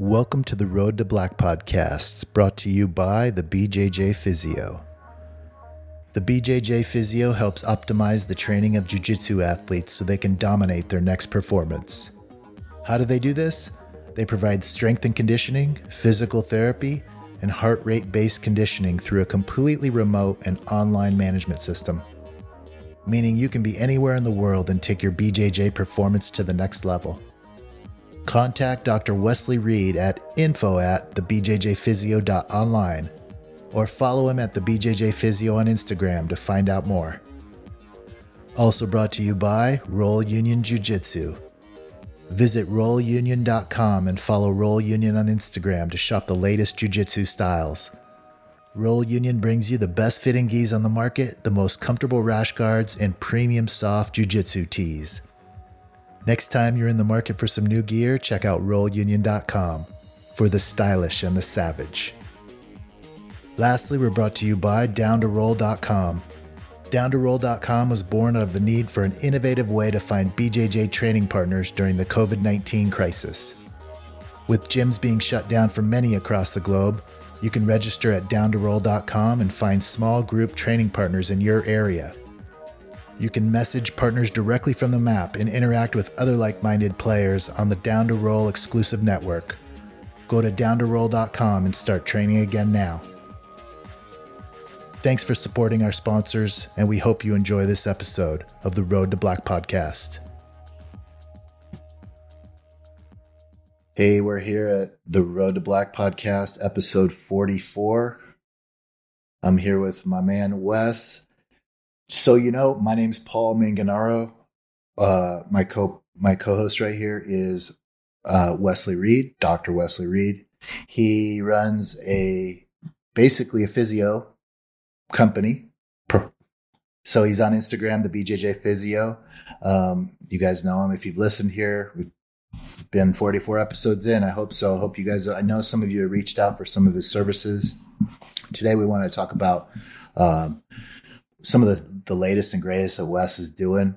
Welcome to the Road to Black podcast, brought to you by the BJJ Physio. The BJJ Physio helps optimize the training of Jiu Jitsu athletes so they can dominate their next performance. How do they do this? They provide strength and conditioning, physical therapy, and heart rate based conditioning through a completely remote and online management system. Meaning you can be anywhere in the world and take your BJJ performance to the next level. Contact Dr. Wesley Reed at info at thebjjphysio.online or follow him at the BJJ on Instagram to find out more. Also brought to you by Roll Union Jiu Jitsu. Visit rollunion.com and follow Roll Union on Instagram to shop the latest Jiu Jitsu styles. Roll Union brings you the best fitting gis on the market, the most comfortable rash guards, and premium soft Jiu Jitsu tees. Next time you're in the market for some new gear, check out rollunion.com for the stylish and the savage. Lastly, we're brought to you by downtoroll.com. Downtoroll.com was born out of the need for an innovative way to find BJJ training partners during the COVID 19 crisis. With gyms being shut down for many across the globe, you can register at downtoroll.com and find small group training partners in your area. You can message partners directly from the map and interact with other like minded players on the Down to Roll exclusive network. Go to downtoroll.com and start training again now. Thanks for supporting our sponsors, and we hope you enjoy this episode of the Road to Black podcast. Hey, we're here at the Road to Black podcast, episode 44. I'm here with my man Wes. So you know, my name's Paul Manganaro. Uh, my co my co-host right here is uh, Wesley Reed, Dr. Wesley Reed. He runs a basically a physio company. So he's on Instagram, the BJJ Physio. Um, you guys know him if you've listened here. We've been 44 episodes in. I hope so. I hope you guys. I know some of you have reached out for some of his services. Today we want to talk about um, some of the the latest and greatest that Wes is doing.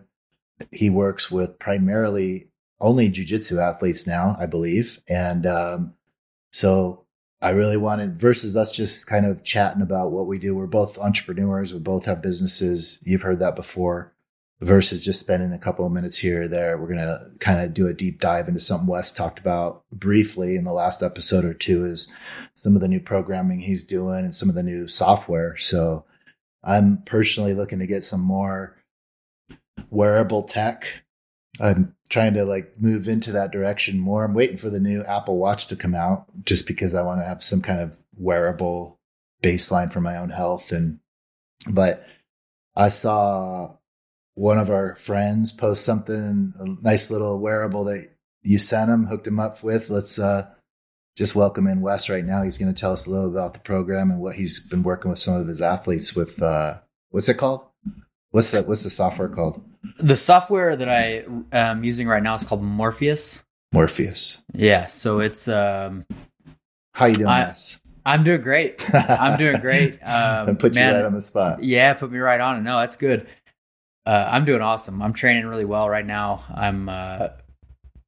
He works with primarily only jujitsu athletes now, I believe, and um, so I really wanted versus us just kind of chatting about what we do. We're both entrepreneurs. We both have businesses. You've heard that before. Versus just spending a couple of minutes here or there. We're gonna kind of do a deep dive into something Wes talked about briefly in the last episode or two. Is some of the new programming he's doing and some of the new software. So I'm personally looking to get some more wearable tech. I'm trying to like move into that direction more. I'm waiting for the new Apple Watch to come out just because I want to have some kind of wearable baseline for my own health and but I saw one of our friends post something a nice little wearable that you sent him, hooked him up with. Let's uh just welcome in Wes right now. He's going to tell us a little about the program and what he's been working with some of his athletes with. Uh, what's it called? What's the What's the software called? The software that I am using right now is called Morpheus. Morpheus. Yeah. So it's. Um, How you doing, I, Wes? I'm doing great. I'm doing great. Um, put you man, right on the spot. Yeah, put me right on it. No, that's good. Uh, I'm doing awesome. I'm training really well right now. I'm, uh,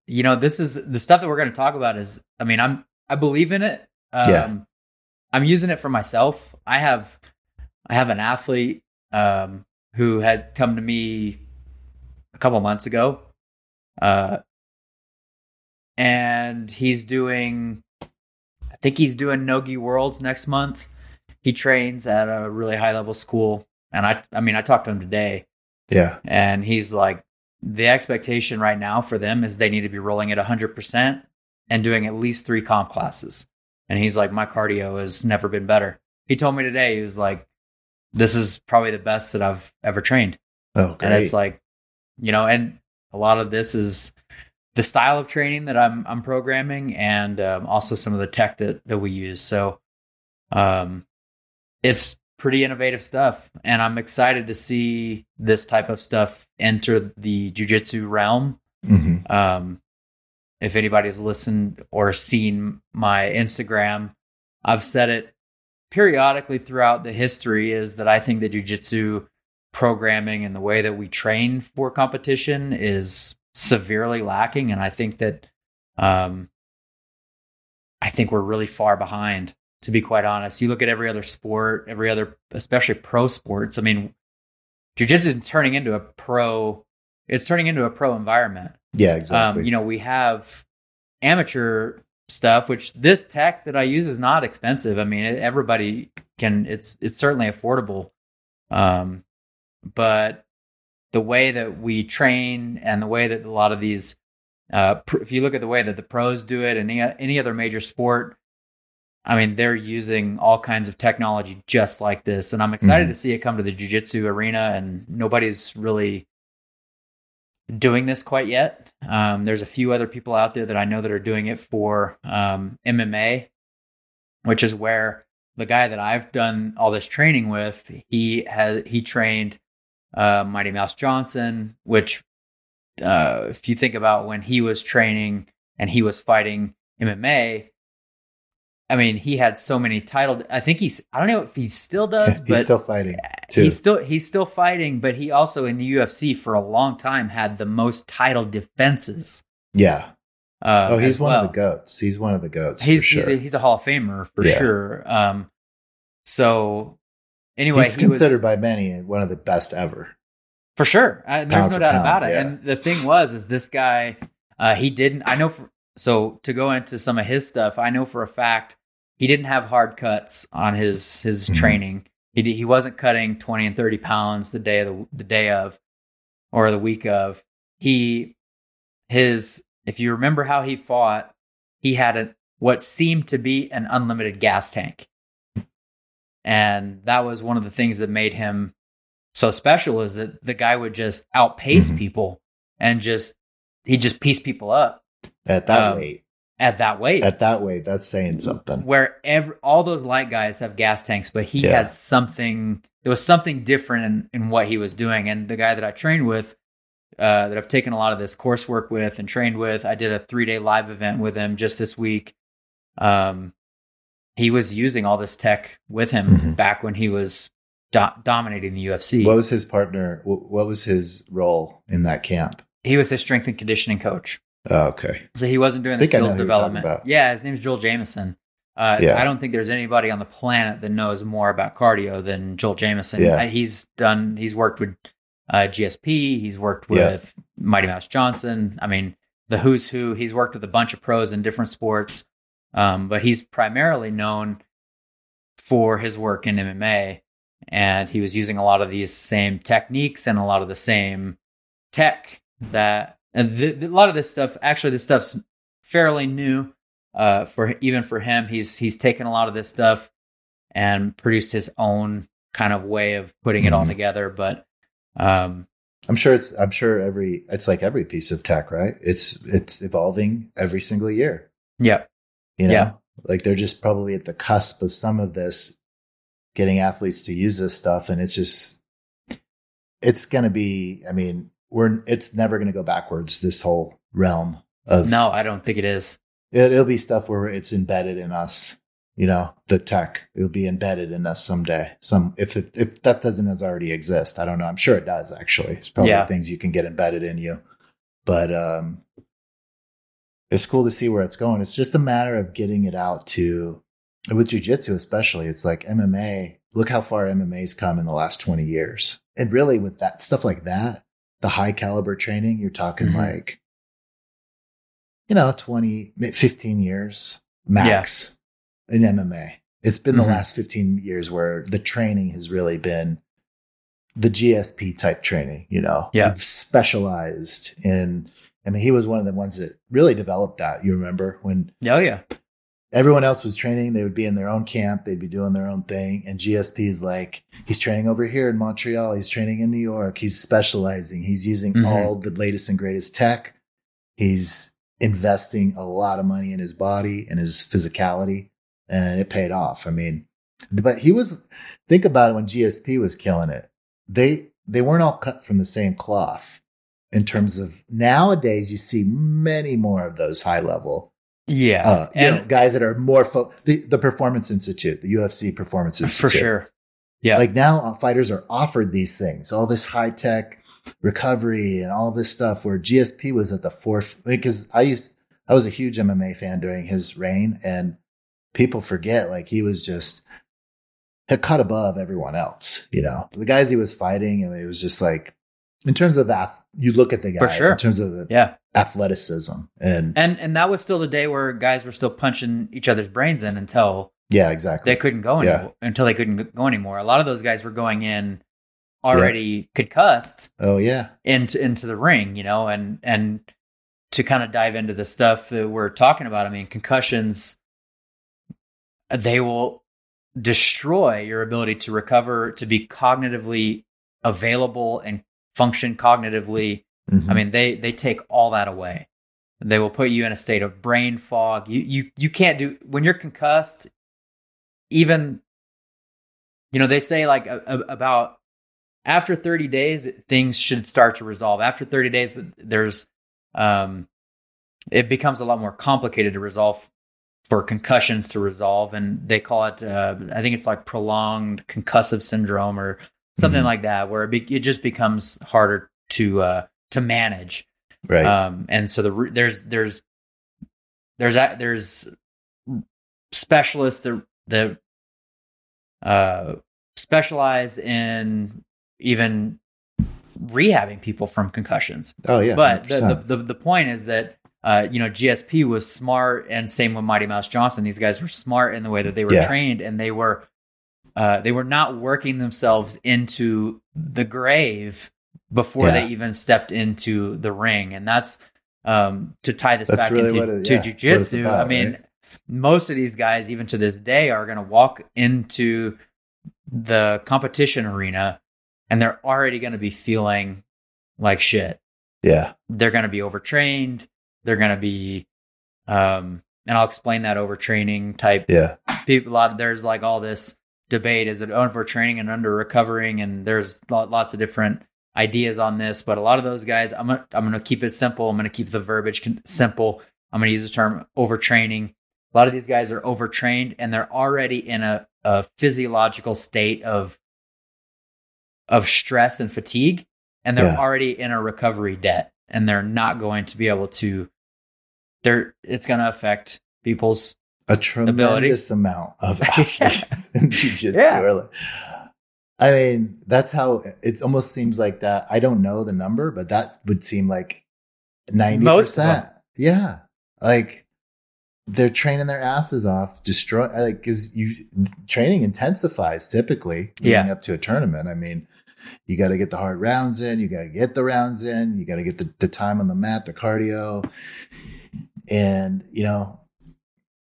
you know, this is the stuff that we're going to talk about. Is I mean, I'm I believe in it. Um, yeah. I'm using it for myself. I have I have an athlete um, who has come to me a couple months ago, uh, and he's doing. I think he's doing Nogi Worlds next month. He trains at a really high level school, and I I mean I talked to him today. Yeah, and he's like, the expectation right now for them is they need to be rolling at 100% and doing at least three comp classes. And he's like, my cardio has never been better. He told me today, he was like, this is probably the best that I've ever trained. Oh, great. And it's like, you know, and a lot of this is the style of training that I'm I'm programming, and um, also some of the tech that that we use. So, um, it's pretty innovative stuff, and I'm excited to see this type of stuff enter the jujitsu realm. Mm-hmm. Um, if anybody's listened or seen my Instagram, I've said it periodically throughout the history is that I think that jujitsu programming and the way that we train for competition is severely lacking. And I think that um, I think we're really far behind. To be quite honest, you look at every other sport, every other, especially pro sports. I mean, jujitsu is turning into a pro. It's turning into a pro environment. Yeah, exactly. Um, you know, we have amateur stuff, which this tech that I use is not expensive. I mean, it, everybody can. It's it's certainly affordable. Um, but the way that we train and the way that a lot of these, uh, pr- if you look at the way that the pros do it, and any any other major sport, I mean, they're using all kinds of technology just like this, and I'm excited Mhm. to see it come to the jiu-jitsu arena. And nobody's really doing this quite yet. Um, there's a few other people out there that I know that are doing it for um, MMA, which is where the guy that I've done all this training with, he has he trained uh, Mighty Mouse Johnson, which uh, if you think about when he was training and he was fighting MMA, I mean, he had so many title. I think he's. I don't know if he still does, he's still fighting too. he's still he's still fighting. But he also in the UFC for a long time had the most title defenses. yeah. Uh, Oh, he's one well. of the goats. He's one of the goats. He's for sure. he's, a, he's a Hall of Famer for Yeah. sure. Um, so anyway, he's he was- considered by many one of the best ever. For sure. Uh, there's Pound no doubt pound, about it. yeah. And the thing was, is this guy, uh, he didn't, I know, for, so to go into some of his stuff, I know for a fact he didn't have hard cuts on his, his Mhm. training. He, he wasn't cutting 20 and 30 pounds the day of the, the day of, or the week of. He, his, if you remember how he fought, he had a, what seemed to be an unlimited gas tank. And that was one of the things that made him so special is that the guy would just outpace Mhm. people and just he just piece people up At that Um, weight, at that weight. at that weight, that's saying something. where every, all those light guys have gas tanks, but he Yeah. had something. There was something different in, in what he was doing. And the guy that I trained with, uh, that I've taken a lot of this coursework with and trained with, I did a three day live event with him just this week. Um, he was using all this tech with him Mhm. back when he was do- dominating the UFC. What was his partner? What was his role in that camp? he was his strength and conditioning coach. Oh, okay. So he wasn't doing the think I know skills who you're talking development. Yeah, his name's Joel Jamieson. Uh, Yeah. I don't think there's anybody on the planet that knows more about cardio than Joel Jamieson. Yeah. Uh, He's done. He's worked with uh, GSP. He's worked Yeah. with Mighty Mouse Johnson. I mean, the who's who. He's worked with a bunch of pros in different sports, um, but he's primarily known for his work in MMA. And he was using a lot of these same techniques and a lot of the same tech that and th- th- a lot of this stuff actually this stuff's fairly new uh for even for him he's he's taken a lot of this stuff and produced his own kind of way of putting it all Mhm. together but um I'm sure it's. I'm sure every. It's like every piece of tech, right? It's it's evolving every single year. yeah You know, Yeah. like they're just probably at the cusp of some of this, getting athletes to use this stuff, and it's just. It's gonna be. I mean, we're. It's never gonna go backwards. This whole realm of no i don't think it is It, it'll be stuff where it's embedded in us. You know, the tech it'll be embedded in us someday. Some if it, if that doesn't as already exist, I don't know. I'm sure it does. Actually, it's probably Yeah. things you can get embedded in you. But um, it's cool to see where it's going. It's just a matter of getting it out to with jujitsu, especially. It's like MMA. Look how far MMA's come in the last 20 years, and really with that stuff like that, the high caliber training, you're talking Mhm. like you know, 20, 15 years max in MMA. It's been Mhm. the last 15 years where the training has really been the GSP type training, you know, Yeah. We've specialized in, I mean, he was one of the ones that really developed that. You remember when oh yeah everyone else was training, they would be in their own camp, they'd be doing their own thing. And GSP is like, he's training over here in Montreal, he's training in New York, he's specializing, he's using Mhm. all the latest and greatest tech. He's investing a lot of money in his body and his physicality, and it paid off. I mean, but he was think about it when GSP was killing it. They they weren't all cut from the same cloth in terms of nowadays you see many more of those high level yeah uh, you and know, guys that are more fo- the, the Performance Institute, the UFC Performance Institute. for sure yeah Like now, uh, fighters are offered these things, all this high tech recovery and all this stuff. Where GSP was at the fourth, because I used I was a huge MMA fan during his reign, and people forget like he was just had cut above everyone else. You know, the guys he was fighting, and it was just like in terms of ath- you look at the guy For sure. in terms of the Yeah. athleticism and, And and that was still the day where guys were still punching each other's brains in until yeah, exactly. they couldn't go Yeah. anymore. Until they couldn't go anymore. A lot of those guys were going in already concussed oh yeah, into into the ring, you know, and and to kind of dive into the stuff that we're talking about. I mean, concussions they will destroy your ability to recover, to be cognitively available and function cognitively. Mhm. I mean, they they take all that away. They will put you in a state of brain fog. You you you can't do when you're concussed. Even, you know, they say like a, a- about after 30 days things should start to resolve. After 30 days, there's um, it becomes a lot more complicated to resolve for concussions to resolve, and they call it uh, I think it's like prolonged concussive syndrome or something Mhm. like that, where it, be, it just becomes harder to uh, to manage. right. Um, and so the re- there's there's there's a- there's specialists that that uh, specialize in even rehabbing people from concussions. oh yeah, but the, the, the the point is that uh, you know GSP was smart, and same with Mighty Mouse Johnson. These guys were smart in the way that they were Yeah. trained, and they were uh, they were not working themselves into the grave before Yeah. they even stepped into the ring, and that's um, to tie this That's back really into it- to yeah, that's jujitsu. about, I mean, right? most of these guys, even to this day, are going to walk into the competition arena, and they're already going to be feeling like shit yeah, they're going to be overtrained. They're going to be, um, and I'll explain that overtraining type yeah, people. A lot of, there's like all this debate: is it overtraining and under recovering? And there's lots of different ideas on this. But a lot of those guys, I'm gonna, I'm going to keep it simple. I'm going to keep the verbiage simple. I'm going to use the term overtraining. A lot of these guys are overtrained and they're already in a, a physiological state of of stress and fatigue, and they're Yeah. already in a recovery debt, and they're not going to be able to. They're it's going to affect people's a tremendous amount of athletes in jiu-jitsu. Yeah. like- I mean, that's how it almost seems like that. I don't know the number, but that would seem like 90%. Most of them. Yeah. Like they're training their asses off, destroy like cuz you training intensifies typically leading Yeah. up to a tournament. I mean, you got to get the hard rounds in, you got to get the rounds in, you got to get the, the time on the mat, the cardio. And, you know,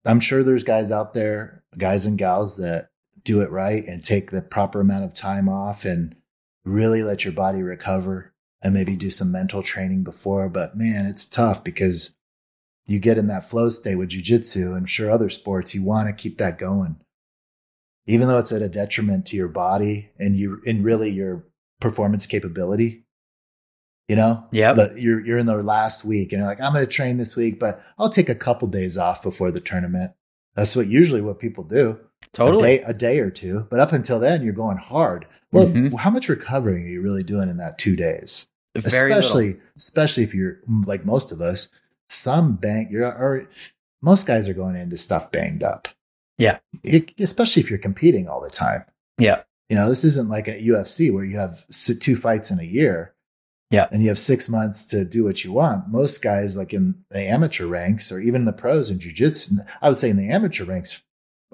I'm sure there's guys out there, guys and gals that do it right and take the proper amount of time off and really let your body recover and maybe do some mental training before. But man, it's tough because you get in that flow state with jujitsu and sure other sports, you want to keep that going. Even though it's at a detriment to your body and you and really your performance capability. You know? yeah, you're you're in the last week and you're like, I'm gonna train this week, but I'll take a couple days off before the tournament. That's what usually what people do totally. a day, a day or two. But up until then, you're going hard. Well, Mhm. how much recovering are you really doing in that two days? Very little. especially, especially if you're like most of us, some bang, you're or most guys are going into stuff banged up. Yeah. It- especially if you're competing all the time. Yeah. You know, this isn't like a UFC where you have two fights in a year. Yeah. And you have six months to do what you want. Most guys, like in the amateur ranks or even the pros in jujitsu, I would say in the amateur ranks,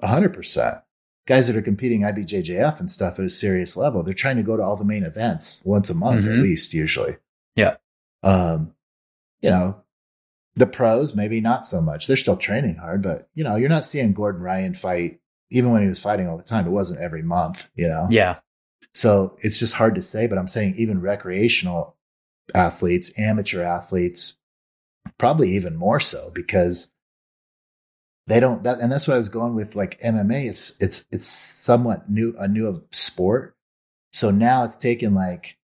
100%. Guys that are competing IBJJF and stuff at a serious level, they're trying to go to all the main events once a month at Mhm. least, usually. Yeah. Um, you know, the pros, maybe not so much. They're still training hard, but, you know, you're not seeing Gordon Ryan fight, even when he was fighting all the time. It wasn't every month, you know? Yeah. So it's just hard to say, but I'm saying even recreational athletes, amateur athletes, probably even more so because they don't that and that's what I was going with like MMA. It's it's it's somewhat new a new sport. So now it's taken like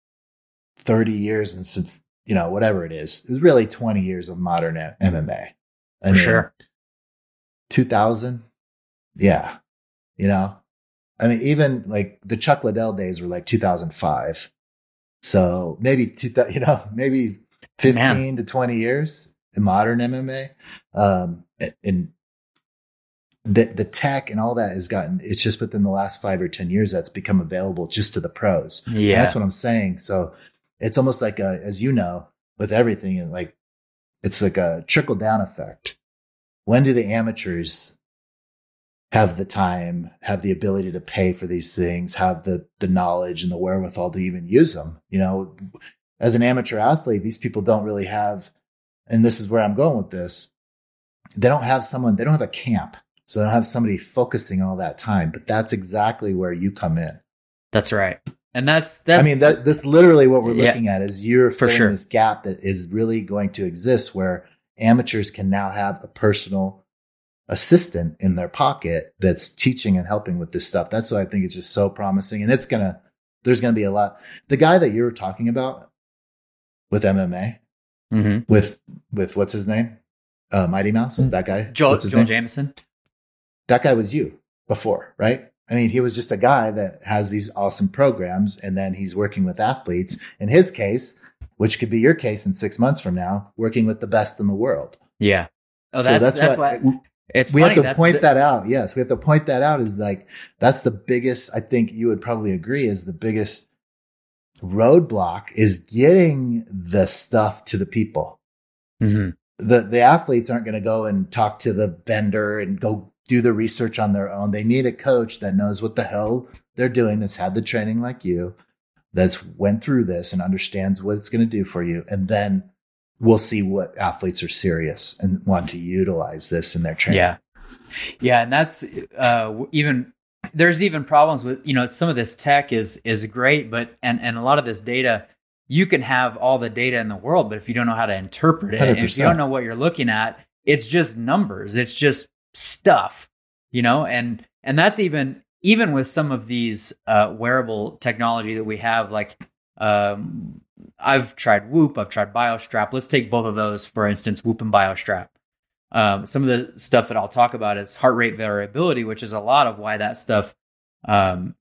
30 years and since you know, whatever it is, it's really 20 years of modern MMA. I For sure. 2000. Yeah. You know, I mean, even like the Chuck Liddell days were like 2005. So maybe, two, you know, maybe 15 to 20 years. In modern MMA. Um, and the the tech and all that has gotten it's just within the last five or ten years that's become available just to the pros. Yeah, and that's what I'm saying. So it's almost like a, as you know, with everything, like it's like a trickle down effect. When do the amateurs have the time, have the ability to pay for these things, have the the knowledge and the wherewithal to even use them? You know, as an amateur athlete, these people don't really have, and this is where I'm going with this. They don't have someone, they don't have a camp. So they don't have somebody focusing all that time. But that's exactly where you come in. That's right. And that's that's I mean, that that's literally what we're Yeah. looking at is you're filling sure. this gap that is really going to exist where amateurs can now have a personal assistant in their pocket that's teaching and helping with this stuff. That's why I think it's just so promising. And it's gonna there's gonna be a lot. The guy that you were talking about with MMA, Mhm. with with what's his name? Uh, Mighty Mouse, Mm. that guy. Joel, what's his Joel name? Jamieson. that guy was you before, right? I mean, he was just a guy that has these awesome programs and then he's working with athletes. In his case, which could be your case in six months from now, working with the best in the world. Yeah. Oh, so that's that's, that's, what why it's we funny. have to point the- that out. Yes, we have to point that out is like that's the biggest, I think you would probably agree, is the biggest roadblock is getting the stuff to the people. Mhm. the the athletes aren't going to go and talk to the vendor and go do the research on their own. They need a coach that knows what the hell they're doing, that's had the training like you, that's went through this and understands what it's going to do for you, and then we'll see what athletes are serious and want to utilize this in their training. Yeah. Yeah, and that's uh, even there's even problems with you know some of this tech is is great, but and and a lot of this data you can have all the data in the world, but if you don't know how to interpret it, if you don't know what you're looking at, it's just numbers, it's just stuff, you know, and and that's even even with some of these uh, wearable technology that we have, like um, I've tried Whoop, I've tried BioStrap. Let's take both of those for instance, Whoop and BioStrap. Um, some of the stuff that I'll talk about is heart rate variability, which is a lot of why that stuff. Um,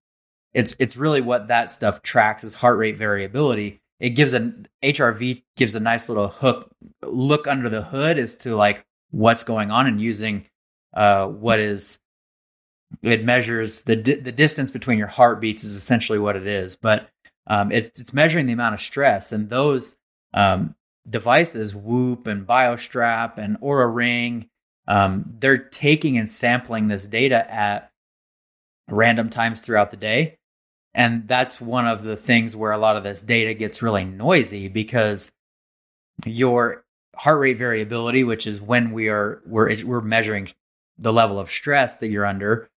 it's it's really what that stuff tracks is heart rate variability. It gives an HRV gives a nice little hook look under the hood as to like what's going on and using uh, what is it measures the di- the distance between your heartbeats is essentially what it is, but um, it, it's measuring the amount of stress and those um, devices, Whoop and BioStrap and Oura Ring, um, they're taking and sampling this data at random times throughout the day. And that's one of the things where a lot of this data gets really noisy because your heart rate variability, which is when we are we're we're measuring the level of stress that you're under,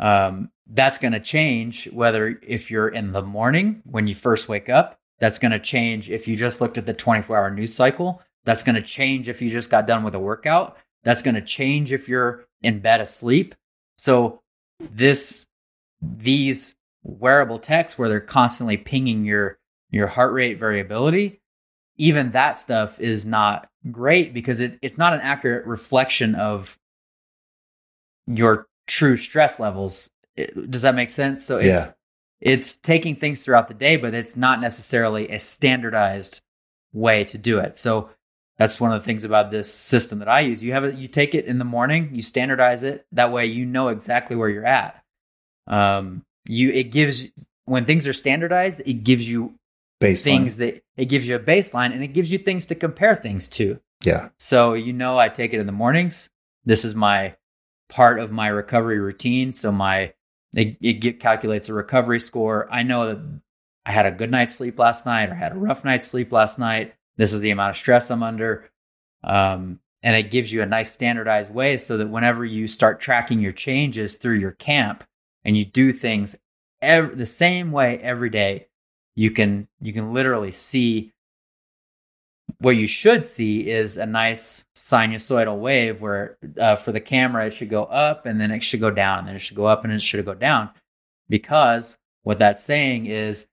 um, that's going to change whether if you're in the morning when you first wake up. That's going to change if you just looked at the 24 hour news cycle. That's going to change if you just got done with a workout. That's going to change if you're in bed asleep. So this these wearable techs where they're constantly pinging your your heart rate variability, even that stuff is not great because it, it's not an accurate reflection of your true stress levels. Does that make sense? So it's Yeah. it's taking things throughout the day, but it's not necessarily a standardized way to do it. So that's one of the things about this system that I use. You have it, you take it in the morning, you standardize it. That way, you know exactly where you're at. Um, you it gives when things are standardized, it gives you Baseline. things that it gives you a baseline and it gives you things to compare things to. Yeah. So you know, I take it in the mornings. This is my part of my recovery routine. So my it, it get, calculates a recovery score. I know that I had a good night's sleep last night or had a rough night's sleep last night. This is the amount of stress I'm under. Um, and it gives you a nice standardized way so that whenever you start tracking your changes through your camp and you do things ev- the same way every day, you can you can literally see what you should see is a nice sinusoidal wave where uh, for the camera it should go up and then it should go down and then it should go up and it should go down. Because what that's saying is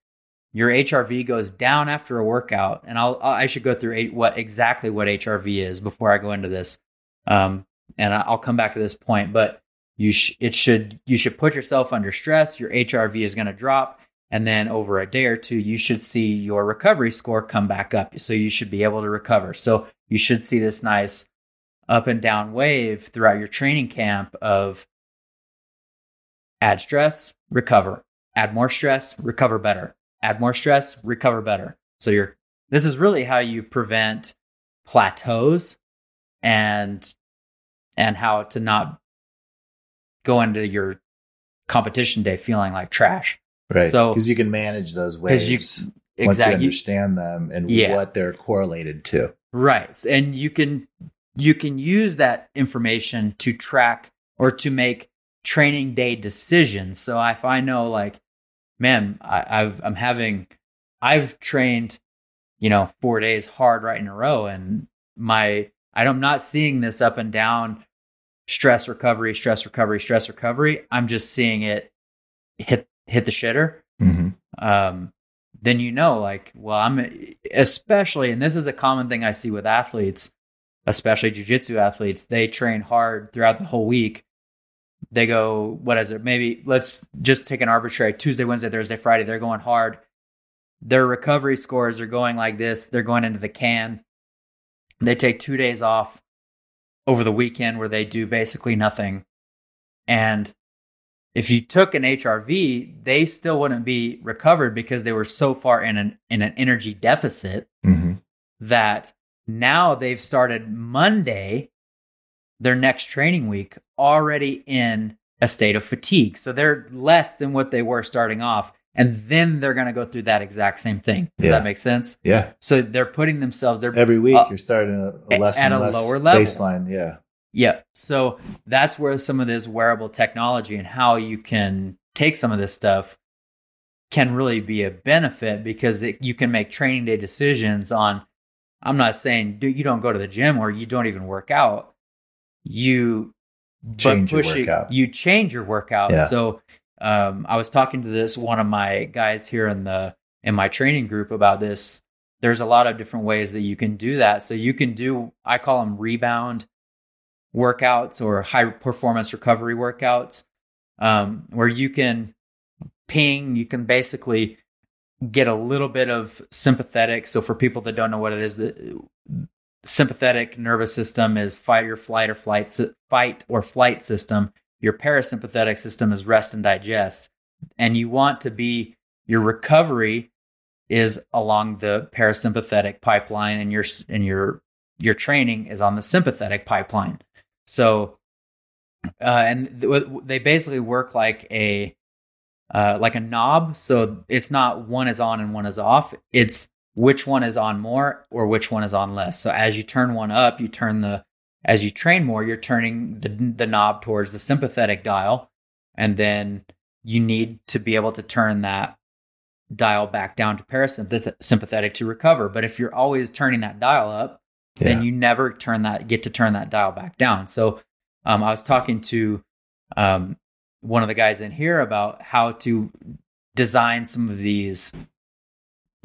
your HRV goes down after a workout and I'll I should go through what exactly what HRV is before I go into this. Um, and I'll come back to this point but you sh- it should you should put yourself under stress. Your HRV is going to drop and then over a day or two you should see your recovery score come back up so you should be able to recover so you should see this nice up and down wave throughout your training camp of add stress, recover, add more stress, recover better, add more stress, recover better. So you're this is really how you prevent plateaus and and how to not go into your competition day feeling like trash. Right. So- because you can manage those waves you- once you Exactly. understand them and Yeah. what they're correlated to. Right. And you can you can use that information to track or to make training day decisions. So if I know like, man, I, I've I'm having I've trained, you know, four days hard right in a row and my I'm not seeing this up and down stress recovery, stress recovery, stress recovery. I'm just seeing it hit hit the shitter hmm um, then you know, like, well, I'm especially, and this is a common thing I see with athletes, especially jujitsu athletes. They train hard throughout the whole week. They go, what is it? Maybe let's just take an arbitrary Tuesday, Wednesday, Thursday, Friday. They're going hard. Their recovery scores are going like this. They're going into the can. They take two days off over the weekend where they do basically nothing. And if you took an HRV, they still wouldn't be recovered because they were so far in an in an energy deficit hmm that now they've started Monday, their next training week, already in a state of fatigue. So they're less than what they were starting off. And then they're going to go through that exact same thing. Does Yeah. that make sense? Yeah. So they're putting themselves, they're Every week Uh, you're starting a, a less at and a less lower level. baseline. Yeah. Yeah. So that's where some of this wearable technology and how you can take some of this stuff can really be a benefit because it, you can make training day decisions on. I'm not saying do you don't go to the gym or you don't even work out. You but Change your push it- you change your workout. Yeah. So um, I was talking to this one of my guys here in the in my training group about this. There's a lot of different ways that you can do that. So you can do I call them rebound workouts or high performance recovery workouts um, where you can ping, you can basically get a little bit of sympathetic. So for people that don't know what it is, the sympathetic nervous system is fight or flight or flight, fight or flight system. Your parasympathetic system is rest and digest. And you want to be your recovery is along the parasympathetic pipeline and your and your your training is on the sympathetic pipeline. So, uh, and th- they basically work like a uh, like a knob. So it's not one is on and one is off. It's which one is on more or which one is on less. So as you turn one up, you turn the as you train more, you're turning the the knob towards the sympathetic dial, and then you need to be able to turn that dial back down to parasympathetic to recover. But if you're always turning that dial up, Yeah. then you never turn that get to turn that dial back down. So um, I was talking to um, one of the guys in here about how to design some of these.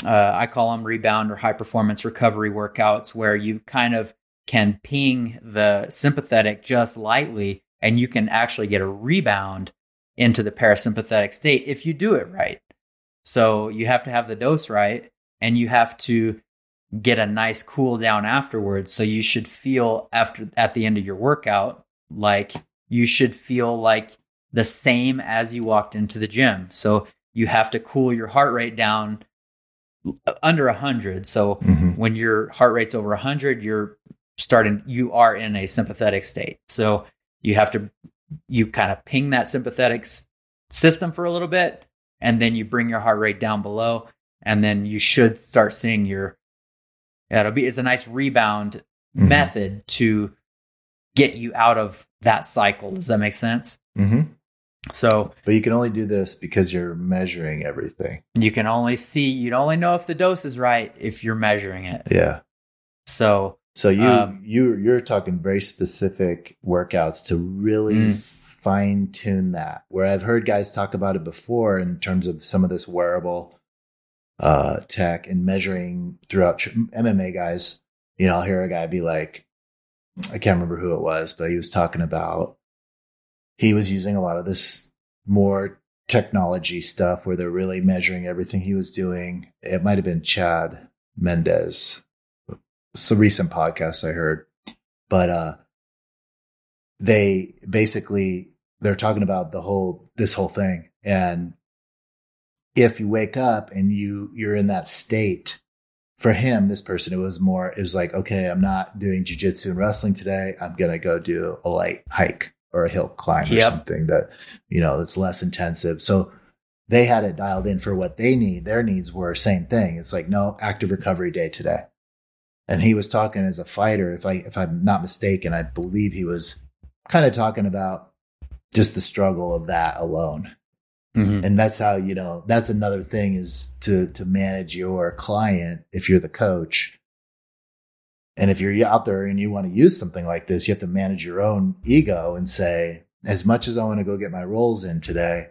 Uh, I call them rebound or high performance recovery workouts, where you kind of can ping the sympathetic just lightly, and you can actually get a rebound into the parasympathetic state if you do it right. So you have to have the dose right, and you have to get a nice cool down afterwards. So you should feel after at the end of your workout like you should feel like the same as you walked into the gym. So you have to cool your heart rate down under 100. So Mhm. when your heart rate's over 100, you're starting you are in a sympathetic state. So you have to you kind of ping that sympathetic s- system for a little bit and then you bring your heart rate down below and then you should start seeing your yeah, it'll be it's a nice rebound Mhm. method to get you out of that cycle. Does that make sense? Mm-hmm. So But you can only do this because you're measuring everything. you can only see you'd only know if the dose is right if you're measuring it. Yeah. So So you Um, you you're talking very specific workouts to really Mm. fine tune that. Where I've heard guys talk about it before in terms of some of this wearable uh, tech and measuring throughout tr- MMA guys. You know, I'll hear a guy be like, I can't remember who it was, but he was talking about he was using a lot of this more technology stuff where they're really measuring everything he was doing. It might have been Chad Mendes some recent podcast I heard, but uh, they basically they're talking about the whole this whole thing, and if you wake up and you you're in that state. For him, this person, it was more, it was like, okay, I'm not doing jujitsu and wrestling today. I'm going to go do a light hike or a hill climb or Yep. something that, you know, that's less intensive. So they had it dialed in for what they need. Their needs were same thing. It's like, no, active recovery day today. And he was talking as a fighter, if I if I'm not mistaken, I believe he was kind of talking about just the struggle of that alone. Mhm. And that's how, you know, that's another thing is to to manage your client if you're the coach. And if you're out there and you want to use something like this, you have to manage your own ego and say, as much as I want to go get my rolls in today,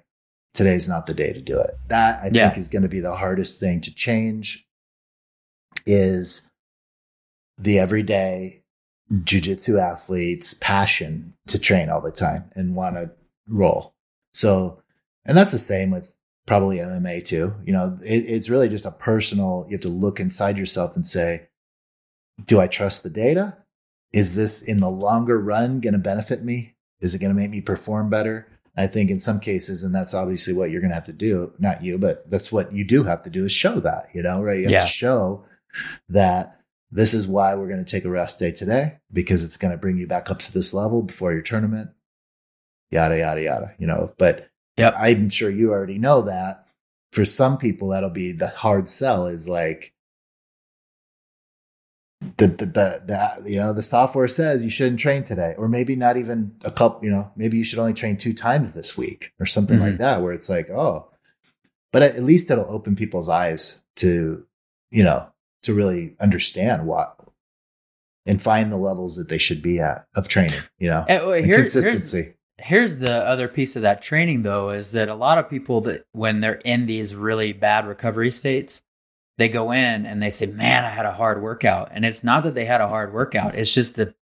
today's not the day to do it. That I Yeah. think is going to be the hardest thing to change is the everyday jujitsu athlete's passion to train all the time and want to roll. So, and that's the same with probably MMA too. You know, it, it's really just a personal, you have to look inside yourself and say, do I trust the data? Is this in the longer run going to benefit me? Is it going to make me perform better? I think in some cases, and that's obviously what you're going to have to do, not you, but that's what you do have to do is show that, you know, right? You have Yeah. to show that this is why we're going to take a rest day today because it's going to bring you back up to this level before your tournament, yada, yada, yada, you know. But Yep. I'm sure you already know that. For some people, that'll be the hard sell is like, the, the, the, the, you know, the software says you shouldn't train today, or maybe not even a couple, you know, maybe you should only train two times this week or something like mm-hmm. that, where it's like, oh, but at least it'll open people's eyes to, you know, to really understand what and find the levels that they should be at of training, you know, eh, And, well, here- consistency. Here's the other piece of that training though is that a lot of people that when they're in these really bad recovery states they go in and they say man i had a hard workout and it's not that they had a hard workout it's just the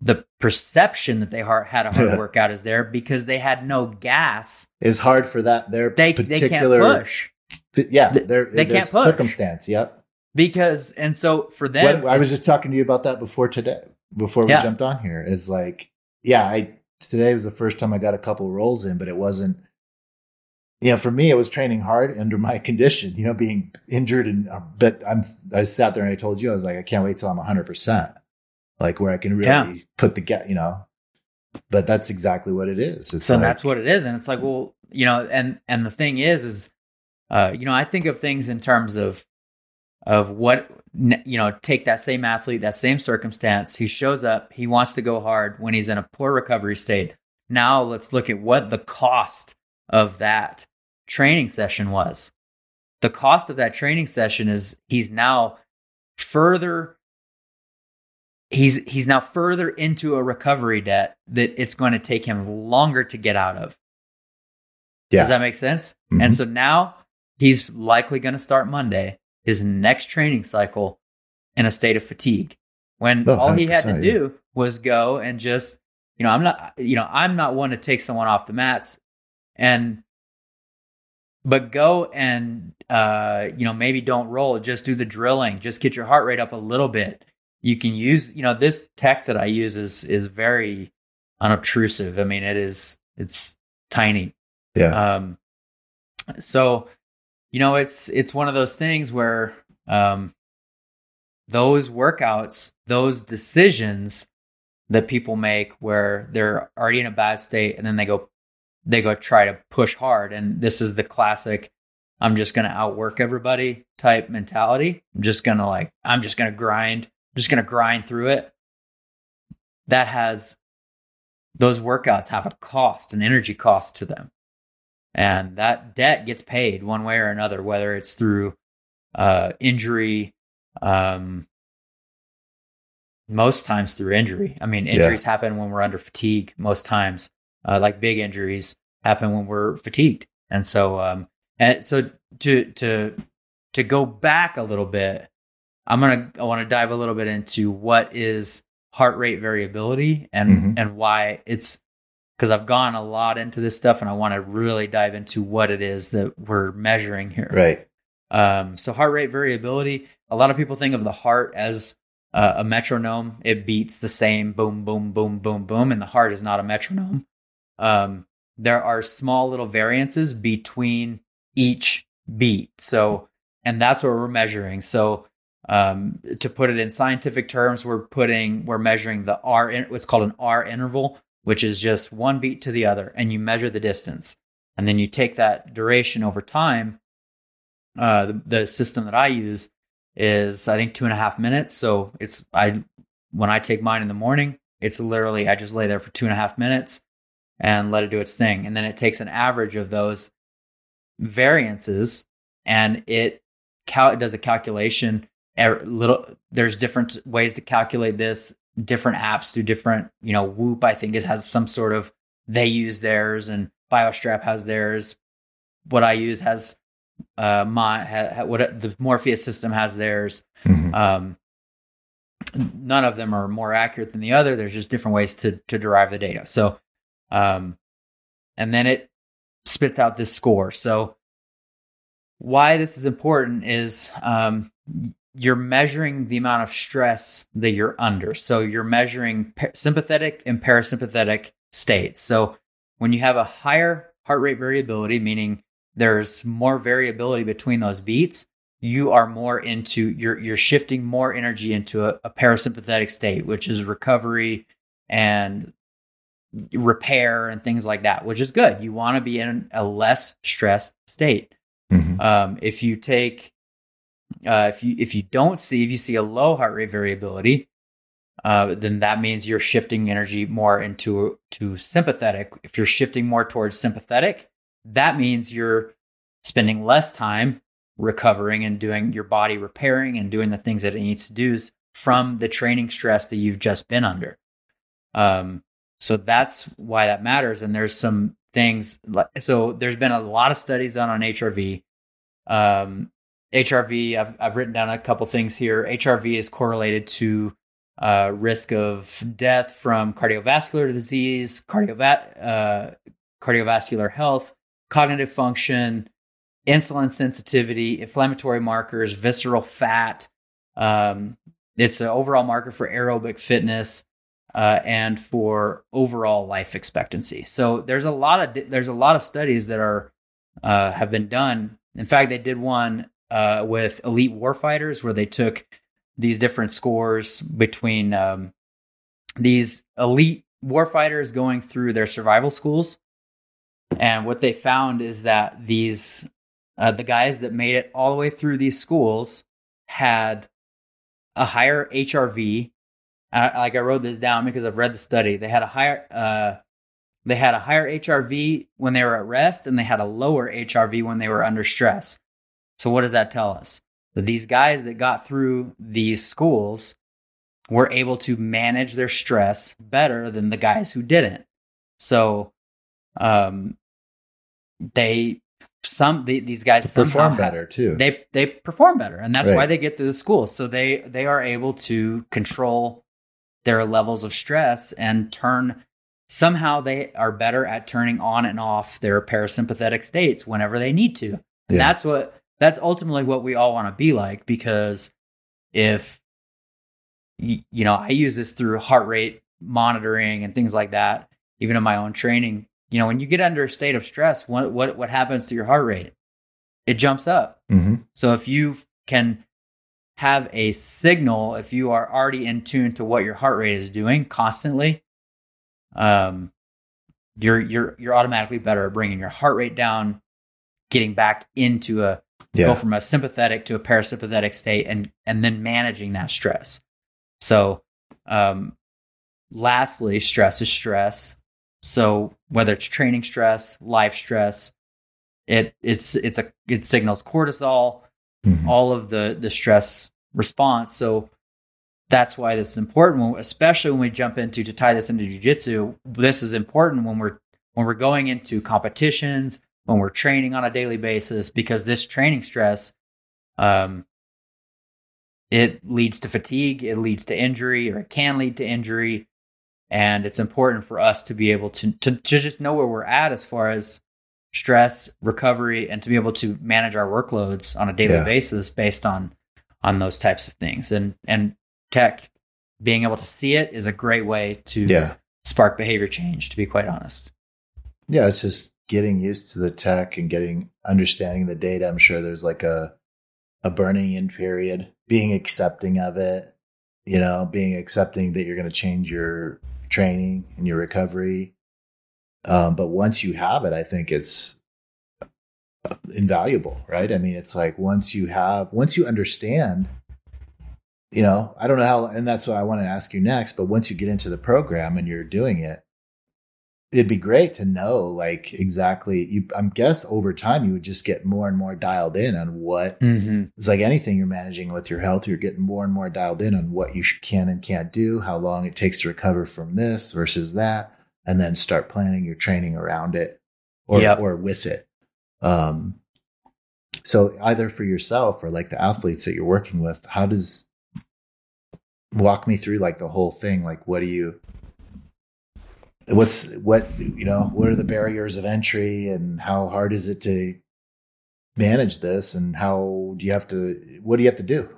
the perception that they had a hard workout is there because they had no gas It's hard for that their they they can't particular, push yeah, They- their, they their can't push. circumstance. Yep. because and so for them What, I was just talking to you about that before today, before we Yeah. jumped on here. Is like, yeah, I today was the first time I got a couple rolls in, but it wasn't. You know, for me, it was training hard under my condition. You know, being injured and uh, but I'm. I sat there and I told you I was like, I can't wait till I'm 100, percent like where I can really Yeah. put the get. You know, but that's exactly what it is. It's so like, that's what it is and it's like well you know and and the thing is is uh you know i think of things in terms of of what you know take that same athlete that same circumstance he shows up he wants to go hard when he's in a poor recovery state now let's look at what the cost of that training session was the cost of that training session is he's now further he's he's now further into a recovery debt that it's going to take him longer to get out of. Yeah. Does that make sense? Mhm. And so now he's likely going to start Monday his next training cycle in a state of fatigue. When Oh, all he had to do was go and just, you know, I'm not, you know, I'm not one to take someone off the mats and, but go and, uh, you know, maybe don't roll, just do the drilling, just get your heart rate up a little bit. You can use, you know, this tech that I use is, is very unobtrusive. I mean, it is, it's tiny. yeah, Um, so, you know, it's it's one of those things where um, those workouts, those decisions that people make, where they're already in a bad state, and then they go they go try to push hard, and this is the classic. I'm just going to outwork everybody type mentality. I'm just going to like, I'm just going to grind, I'm just going to grind through it. That has, those workouts have a cost, an energy cost to them and that debt gets paid one way or another whether it's through uh, injury um, most times through injury i mean Yeah. injuries happen when we're under fatigue most times uh, like big injuries happen when we're fatigued and so um and so to to to go back a little bit i'm gonna i want to dive a little bit into what is heart rate variability and Mhm. and why it's because I've gone a lot into this stuff and I want to really dive into what it is that we're measuring here. right. Um, so heart rate variability, a lot of people think of the heart as uh, a metronome. It beats the same boom, boom, boom, boom, boom, and the heart is not a metronome. Um, there are small little variances between each beat. So, and that's what we're measuring. So, um, to put it in scientific terms, we're putting we're measuring the R. What's called an R interval, which is just one beat to the other, and you measure the distance, and then you take that duration over time. Uh, the, the system that I use is I think two and a half minutes. So it's I when I take mine in the morning, it's literally I just lay there for two and a half minutes and let it do its thing, and then it takes an average of those variances and it cal- does a calculation. Little there's different ways to calculate this. Different apps do different. You know, Whoop I think it has some sort of they use theirs and BioStrap has theirs. What I use has uh my ha, what the Morpheus system has theirs. Mm-hmm. Um, none of them are more accurate than the other. There's just different ways to to derive the data. So, um, and then it spits out this score. So, why this is important is um, you're measuring the amount of stress that you're under. So, you're measuring sympathetic and parasympathetic states. So, when you have a higher heart rate variability, meaning there's more variability between those beats, you are more into you're you're shifting more energy into a, a parasympathetic state, which is recovery and repair and things like that, which is good. You want to be in a less stressed state. Mm-hmm. Um, if you take, uh, if you if you don't see if you see a low heart rate variability, uh, then that means you're shifting energy more into to sympathetic. If you're shifting more towards sympathetic, that means you're spending less time recovering and doing your body repairing and doing the things that it needs to do from the training stress that you've just been under. Um, so that's why that matters. And there's some things like so. There's been a lot of studies done on HRV. Um, HRV, I've I've written down a couple things here. HRV is correlated to uh, risk of death from cardiovascular disease, cardiova- uh, cardiovascular health, cognitive function, insulin sensitivity, inflammatory markers, visceral fat. Um, it's an overall marker for aerobic fitness uh, and for overall life expectancy. So there's a lot of there's a lot of studies that are uh, have been done. In fact, they did one uh, with elite warfighters where they took these different scores between um, these elite warfighters going through their survival schools, and what they found is that these uh, the guys that made it all the way through these schools had a higher HRV like I wrote this down because I've read the study. They had a higher uh, they had a higher HRV when they were at rest, and they had a lower HRV when they were under stress. So what does that tell us? That these guys that got through these schools were able to manage their stress better than the guys who didn't. So, um, they some they, these guys perform better too. They they perform better, and that's right. why they get through the school. So they they are able to control their levels of stress and turn somehow they are better at turning on and off their parasympathetic states whenever they need to. And yeah. that's what that's ultimately what we all want to be like because if you know, I use this through heart rate monitoring and things like that, even in my own training. You know, when you get under a state of stress, what what what happens to your heart rate? It jumps up. Mm-hmm. So if you can have a signal if you are already in tune to what your heart rate is doing constantly um you're you're you're automatically better at bringing your heart rate down getting back into a yeah. go from a sympathetic to a parasympathetic state and and then managing that stress so um lastly stress is stress so whether it's training stress life stress it it's it's a it signals cortisol mm-hmm. all of the the stress response. So that's why this is important, especially when we jump into to tie this into jujitsu. This is important when we're when we're going into competitions, when we're training on a daily basis, because this training stress, um, it leads to fatigue, it leads to injury, or it can lead to injury, and it's important for us to be able to to, to just know where we're at as far as stress, recovery, and to be able to manage our workloads on a daily yeah. basis based on on those types of things. And and tech being able to see it is a great way to Yeah. spark behavior change. To be quite honest. Yeah, it's just getting used to the tech and getting understanding the data. I'm sure there's like a a burning in period, being accepting of it, you know, being accepting that you're going to change your training and your recovery. Um, but once you have it, I think it's invaluable, right? I mean, it's like once you have, once you understand, you know, I don't know how, and that's what I want to ask you next. But once you get into the program and you're doing it, it'd be great to know like exactly you i'm guess over time you would just get more and more dialed in on what Mm-hmm. it's like anything you're managing with your health you're getting more and more dialed in on what you can and can't do how long it takes to recover from this versus that and then start planning your training around it or Yep. or with it um so either for yourself or like the athletes that you're working with how does walk me through like the whole thing like what do you what's what you know what are the barriers of entry and how hard is it to manage this and how do you have to what do you have to do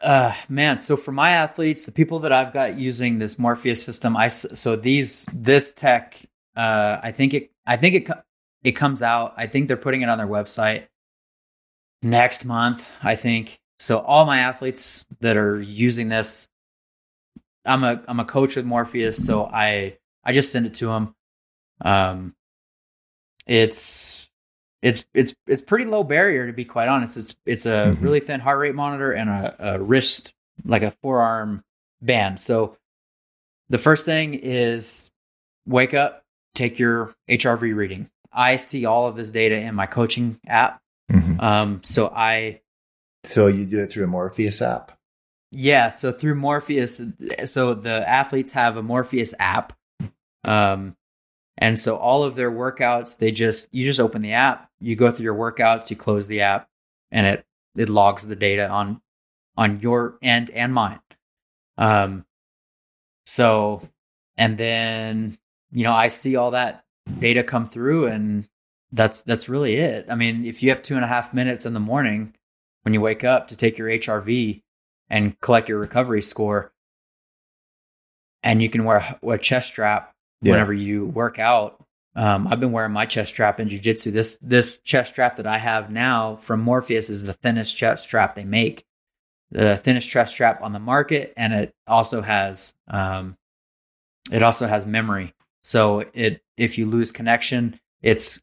Uh, man, so for my athletes, the people that I've got using this Morpheus system, i so these this tech, uh, I think it, I think it, it comes out. I think they're putting it on their website next month. I think so. All my athletes that are using this, I'm a I'm a coach with Morpheus, so I I just send it to them. Um, it's it's it's it's pretty low barrier to be quite honest. It's it's a Mhm. really thin heart rate monitor and a, a wrist like a forearm band. So the first thing is wake up, take your HRV reading. I see all of this data in my coaching app. Um, so I so you do it through a morpheus app yeah, so through Morpheus, so the athletes have a Morpheus app. Um and so all of their workouts, they just you just open the app, you go through your workouts, you close the app, and it it logs the data on on your end and mine. Um so and then you know, I see all that data come through and that's that's really it. I mean, if you have two and a half minutes in the morning when you wake up to take your HRV and collect your recovery score, and you can wear a, a chest strap Yeah. whenever you work out. Um, I've been wearing my chest strap in jujitsu. This this chest strap that I have now from Morpheus is the thinnest chest strap they make, the thinnest chest strap on the market, and it also has um, it also has memory. So it if you lose connection, it's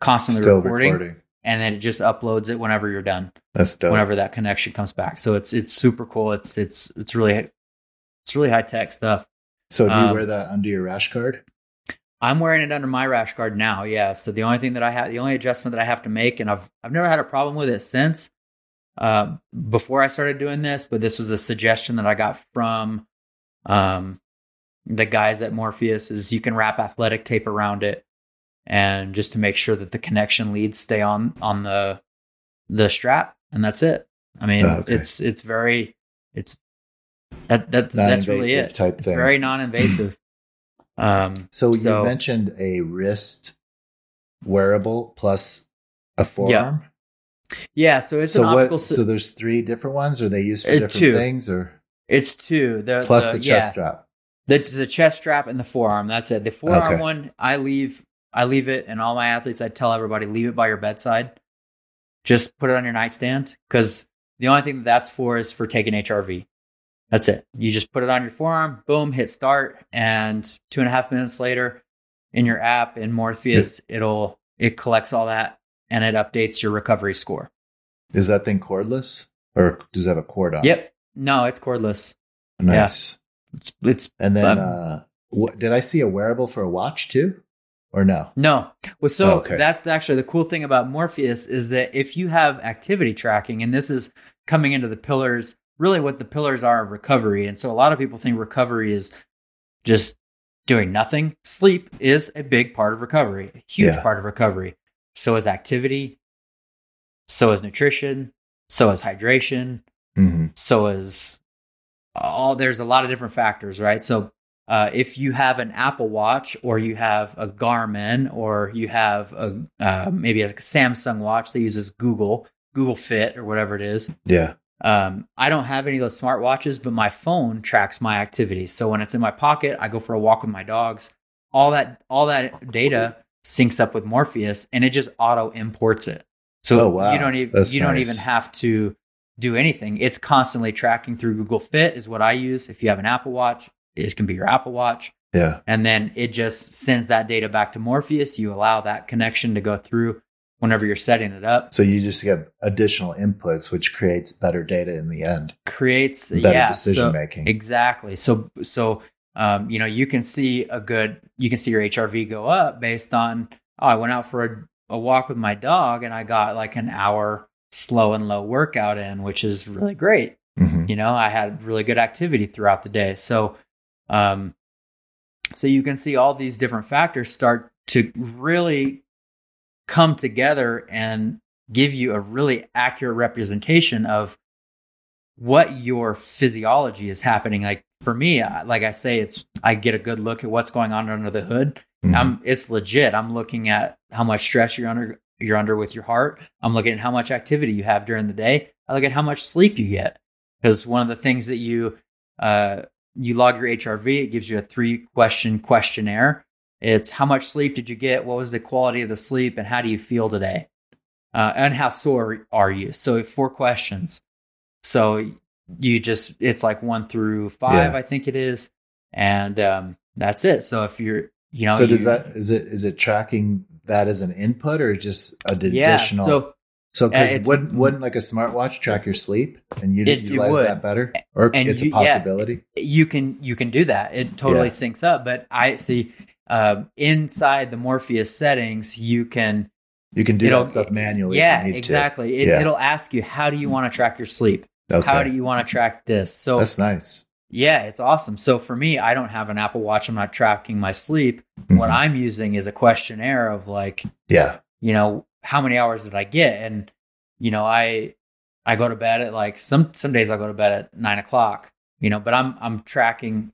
constantly still recording, recording and then it just uploads it whenever you're done that's dope whenever that connection comes back. So it's it's super cool. It's it's it's really it's really high tech stuff. So do you um, wear that under your rash guard I'm wearing it under my rash guard now. Yeah. So the only thing that I have, the only adjustment that I have to make, and I've I've never had a problem with it since uh, before I started doing this, but this was a suggestion that I got from um, the guys at Morpheus. Is you can wrap athletic tape around it, and just to make sure that the connection leads stay on on the the strap, and that's it. I mean, Oh, okay. it's it's very it's that that that's really it. type It's thing. very non-invasive. um, so, so- you mentioned a wrist wearable plus a forearm yeah. yeah So it's so an optical. what so there's three different ones are they used for Uh, different two. things or It's two. The, plus the, the chest yeah, strap That's the chest strap and the forearm. That's it. The forearm Okay. one, I leave. I leave it, and all my athletes, I tell everybody, leave it by your bedside. Just put it on your nightstand because the only thing that that's for is for taking HRV. That's it. You just put it on your forearm, boom, hit start, and two and a half minutes later, in your app in Morpheus, it'll it collects all that and it updates your recovery score. is that thing cordless or does it have a cord on? Yep. No, it's cordless. nice It's it's and then Um, uh what did i see a wearable for a watch too or no No. Well, so Oh, okay. that's actually the cool thing about Morpheus is that if you have activity tracking, and this is coming into the pillars, really what the pillars are of recovery. And so a lot of people think recovery is just doing nothing. Sleep is a big part of recovery, a huge Yeah. part of recovery. So is activity, so is nutrition, so is hydration, hmm so is all there's a lot of different factors right so uh, if you have an apple watch or you have a garmin or you have a uh, maybe a samsung watch that uses google google fit or whatever it is yeah um, I don't have any of those smartwatches, but my phone tracks my activities. So when it's in my pocket, I go for a walk with my dogs. All that all that data syncs up with Morpheus, and it just auto imports it. So Oh, wow. you don't even That's you don't even have to do anything. It's constantly tracking through Google Fit is what I use. If you have an Apple Watch, it can be your Apple Watch Yeah. and then it just sends that data back to Morpheus. You allow that connection to go through whenever you're setting it up. So you just get additional inputs, which creates better data in the end, Creates better yeah, decision so, making. exactly. So so um, you know you can see a good you can see your HRV go up based on oh I went out for a, a walk with my dog and I got like an hour slow and low workout in, which is really great. Mhm. you know i had really good activity throughout the day so um so you can see all these different factors start to really come together and give you a really accurate representation of what your physiology is happening like for me like i say it's i get a good look at what's going on under the hood Mhm. I'm it's legit. I'm looking at how much stress you're under you're under with your heart. I'm looking at how much activity you have during the day. I look at how much sleep you get. Because one of the things that you uh you log your HRV, it gives you a three question questionnaire. It's how much sleep did you get? What was the quality of the sleep and how do you feel today? Uh, and how sore are you? So four questions. So you just it's like one through five, Yeah. I think it is, and um, that's it. So if you're you know so does you- that is it is it tracking that as an input or just an yeah additional? so so because wouldn't wouldn't like a smartwatch track your sleep and you'd It- it utilize would. that better, or And it's you- a yeah. possibility? you can you can do that it totally Yeah. syncs up but i see uh, inside the morpheus settings you can You can do that stuff manually. yeah if you need exactly it, Yeah. it'll ask you how do you want to track your sleep Okay, how do you want to track this so that's nice. yeah it's awesome so for me i don't have an apple watch i'm not tracking my sleep what Mhm. i'm using is a questionnaire of like yeah, you know how many hours did i get and you know i i go to bed at like some some days i go to bed at nine o'clock you know but i'm i'm tracking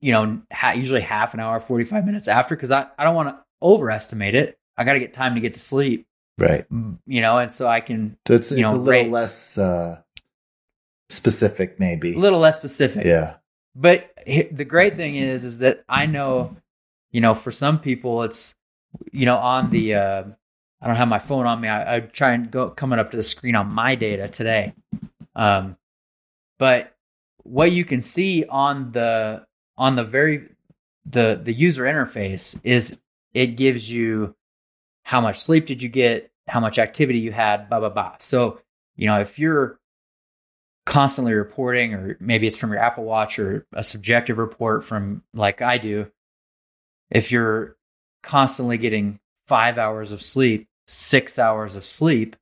you know ha- usually half an hour 45 minutes after because i, I don't want to overestimate it. I got to get time to get to sleep. Right. you know and so i can So it's it's know, a little rate- less uh, specific, maybe. a little less specific. Yeah, but the great thing is is that i know you know for some people it's you know on the uh i don't have my phone on me. I, I try and go coming up to the screen on my data today. Um but what you can see on the on the very the the user interface is it gives you how much sleep did you get how much activity you had blah blah blah. So you know if you're constantly reporting or maybe it's from your apple watch or a subjective report from like i do if you're constantly getting five hours of sleep six hours of sleep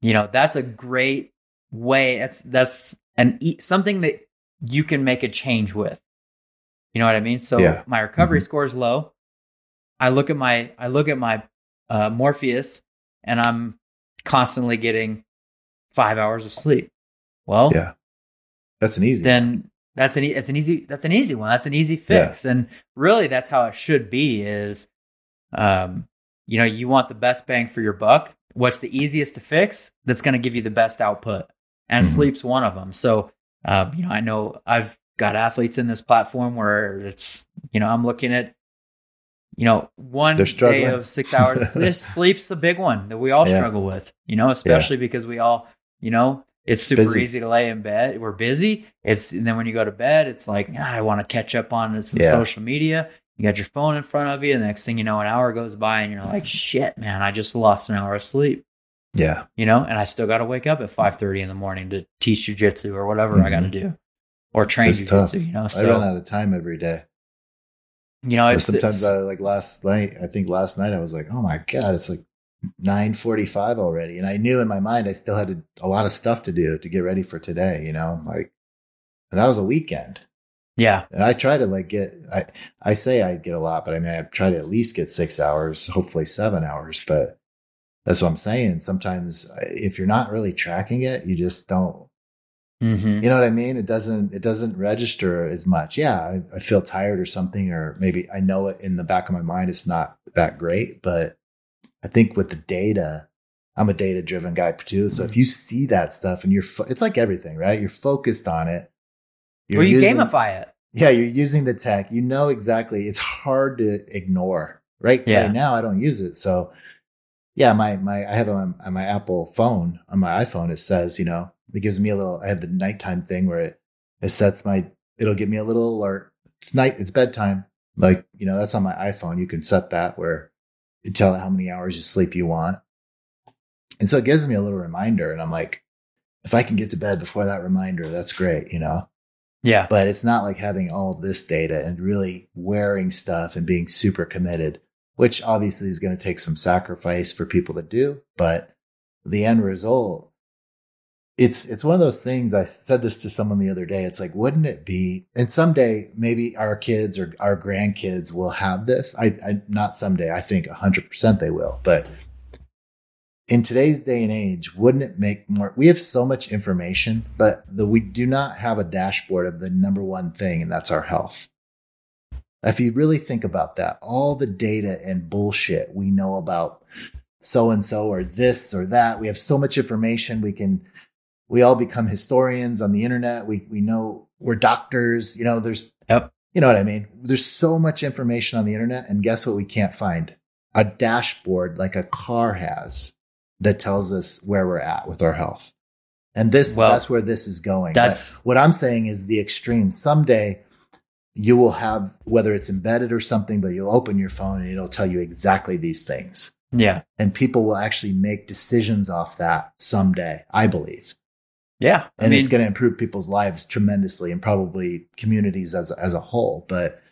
you know that's a great way that's that's an something that you can make a change with you know what i mean so Yeah. my recovery Mhm. score is low i look at my i look at my uh, morpheus and i'm constantly getting five hours of sleep well Yeah. that's an easy. then that's an e- that's an easy that's an easy one. That's an easy fix, and really that's how it should be. Is um, you know, you want the best bang for your buck. What's the easiest to fix? That's going to give you the best output, and Mhm. sleep's one of them. So, uh, you know, I know I've got athletes in this platform where it's you know I'm looking at you know one day of six hours. this sleep's a big one that we all Yeah. struggle with. You know, especially because we all you know it's super Busy. easy to lay in bed. We're busy. It's and then when you go to bed, it's like ah, I want to catch up on some Yeah. social media. You got your phone in front of you, and the next thing you know, an hour goes by, and you're like, "Shit, man! I just lost an hour of sleep." yeah, You know, and I still got to wake up at five thirty in the morning to teach jujitsu or whatever I got to do, or train It's tough. You know, Mm-hmm. I run so out of time every day. you know, it's, sometimes I like last night. I think last night I was like, "Oh my god, it's like nine forty-five already," and I knew in my mind I still had a, a lot of stuff to do to get ready for today. You know, like and that was a weekend. yeah, And I try to like get. I I say I get a lot, but I mean I try to at least get six hours, hopefully seven hours. But that's what I'm saying. Sometimes if you're not really tracking it, you just don't hmm you know what I mean? It doesn't it doesn't register as much. Yeah, I, I feel tired or something, or maybe I know it in the back of my mind it's not that great, but I think with the data I'm a data driven guy too. So Mm-hmm. if you see that stuff and you're, fo- it's like everything, right? You're focused on it. or you using- gamify it. Yeah, you're using the tech. You know exactly. It's hard to ignore. Right, Yeah. right now, I don't use it. So, yeah, my my I have my, on my Apple phone on my iPhone. It says, you know, it gives me a little. I have the nighttime thing where it it sets my. It'll give me a little alert. It's night. It's bedtime. Like you know, that's on my iPhone. You can set that where you tell it how many hours of sleep you want, and so it gives me a little reminder. And I'm like, if I can get to bed before that reminder, that's great. You know Yeah. but it's not like having all of this data and really wearing stuff and being super committed, which obviously is going to take some sacrifice for people to do. But the end result, it's it's one of those things. I said this to someone the other day. It's like, wouldn't it be? And someday, maybe our kids or our grandkids will have this. I, I not someday. I think hundred percent they will. But in today's day and age, wouldn't it make more? We have so much information, but the, we do not have a dashboard of the number one thing, and that's our health. If you really think about that, all the data and bullshit we know about so and so or this or that, we have so much information. We can, we all become historians on the internet. We we know we're doctors. You know, there's, Yep. you know what I mean. There's so much information on the internet, and guess what? We can't find a dashboard like a car has that tells us where we're at with our health. And this Well, that's where this is going. that's- But what I'm saying is the extreme. Someday you will have whether it's embedded or something, but you'll open your phone and it'll tell you exactly these things. Yeah. And people will actually make decisions off that someday, I believe. Yeah. I And mean, it's going to improve people's lives tremendously and probably communities as as a whole. But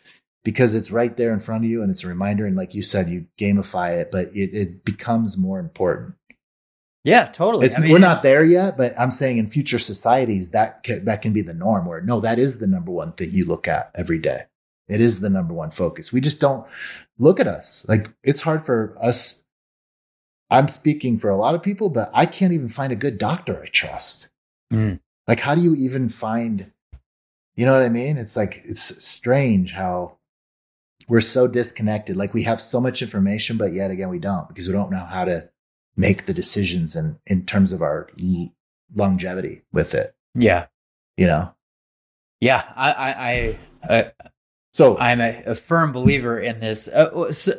because it's right there in front of you and it's a reminder, and like you said, you gamify it, but it, it becomes more important. yeah, totally. It's, I mean, we're not there yet, but I'm saying in future societies that ca- that can be the norm. Where no, that is the number one thing you look at every day. It is the number one focus. We just don't look at us like it's hard for us. I'm speaking for a lot of people, but I can't even find a good doctor I trust. Mm. Like, how do you even find? You know what I mean? It's like it's strange how we're so disconnected. Like we have so much information, but yet again we don't because we don't know how to make the decisions and in terms of our longevity with it. Yeah. You know, Yeah. I, I, I, I so I'm a, a firm believer in this, uh,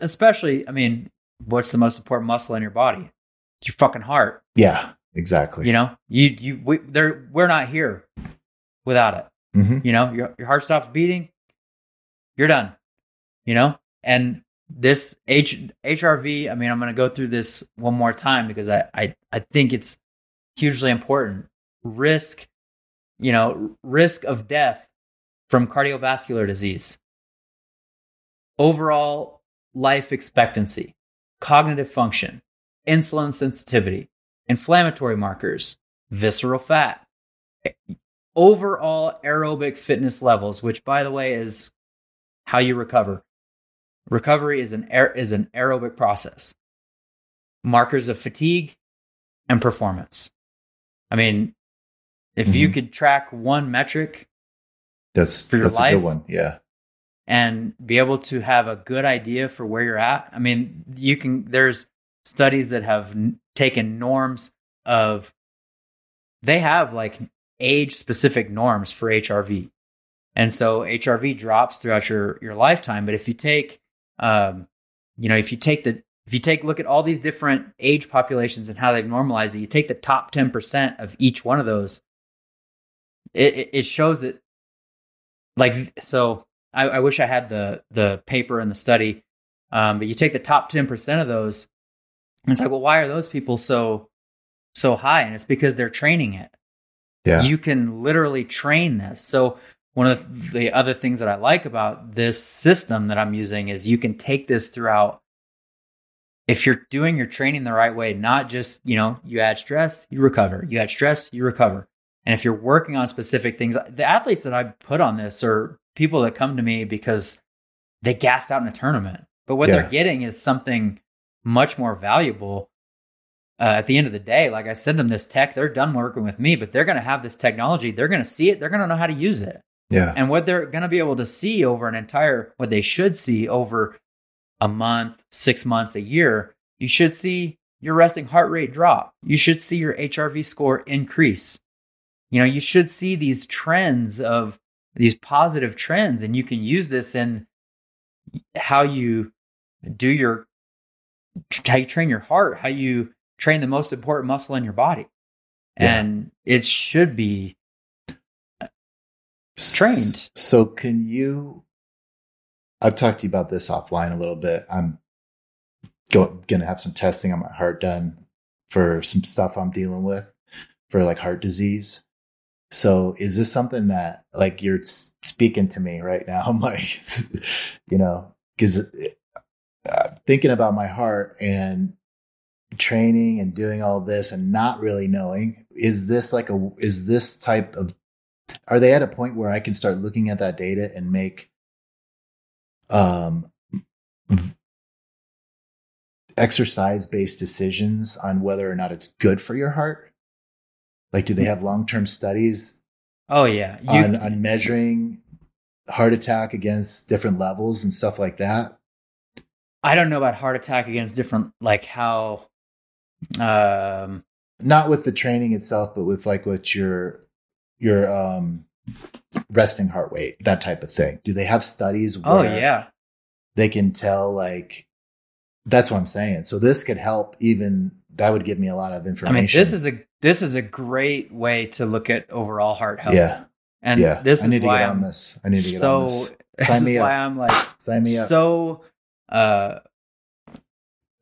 especially, I mean, what's the most important muscle in your body? It's your fucking heart. yeah, exactly. You know, you, you, we, there, we're not here without it. Mhm. You know, your, your heart stops beating, you're done, you know? And this H, HRV, I mean, I'm going to go through this one more time because I, I, I think it's hugely important. Risk, you know, risk of death from cardiovascular disease, overall life expectancy, cognitive function, insulin sensitivity, inflammatory markers, visceral fat, overall aerobic fitness levels, which by the way is how you recover. Recovery is an aer- is an aerobic process. Markers of fatigue and performance. I mean, if you Mhm. could track one metric That's For your that's a life? good one. Yeah, and be able to have a good idea for where you're at. I mean, you can, there's studies that have n- taken norms of, they have like age specific norms for HRV. And so HRV drops throughout your, your lifetime. But if you take, um, you know, if you take the, if you take look at all these different age populations and how they've normalized it, you take the top 10% of each one of those, it, it- shows that like, so I, I wish I had the the paper and the study. Um, but you take the top ten percent of those, and it's like, well, why are those people so so high? And it's because they're training it. yeah, You can literally train this. So one of the other things that I like about this system that I'm using is you can take this throughout. If you're doing your training the right way, not just you know you add stress, you recover. You add stress, you recover. And if you're working on specific things, the athletes that I put on this are people that come to me because they gassed out in a tournament. But what Yeah. they're getting is something much more valuable. Uh, at the end of the day, like I send them this tech, they're done working with me, but they're going to have this technology. They're going to see it. They're going to know how to use it. yeah, And what they're going to be able to see over an entire, what they should see over a month, six months, a year, you should see your resting heart rate drop. You should see your HRV score increase. You know, you should see these trends of these positive trends, and you can use this in how you do your how you train your heart, how you train the most important muscle in your body. Yeah. And it should be trained. So can you I've talked to you about this offline a little bit. I'm gonna have some testing on my heart done for some stuff I'm dealing with for like heart disease. So is this something that like you're speaking to me right now? I'm like, you know, because uh, thinking about my heart and training and doing all this and not really knowing is this like a is this type of are they at a point where I can start looking at that data and make um exercise based decisions on whether or not it's good for your heart? Like, do they have long term studies Oh yeah. You, on, on measuring heart attack against different levels and stuff like that? I don't know about heart attack against different like how um Not with the training itself, but with like what your your um resting heart rate, that type of thing. Do they have studies oh yeah. they can tell like that's what I'm saying. So this could help even that would give me a lot of information. I mean this is a this is a great way to look at overall heart health. yeah, And yeah. this I is need to get on I'm this. I need to get so on this. this Sign is me why up. I'm like Sign me up. so uh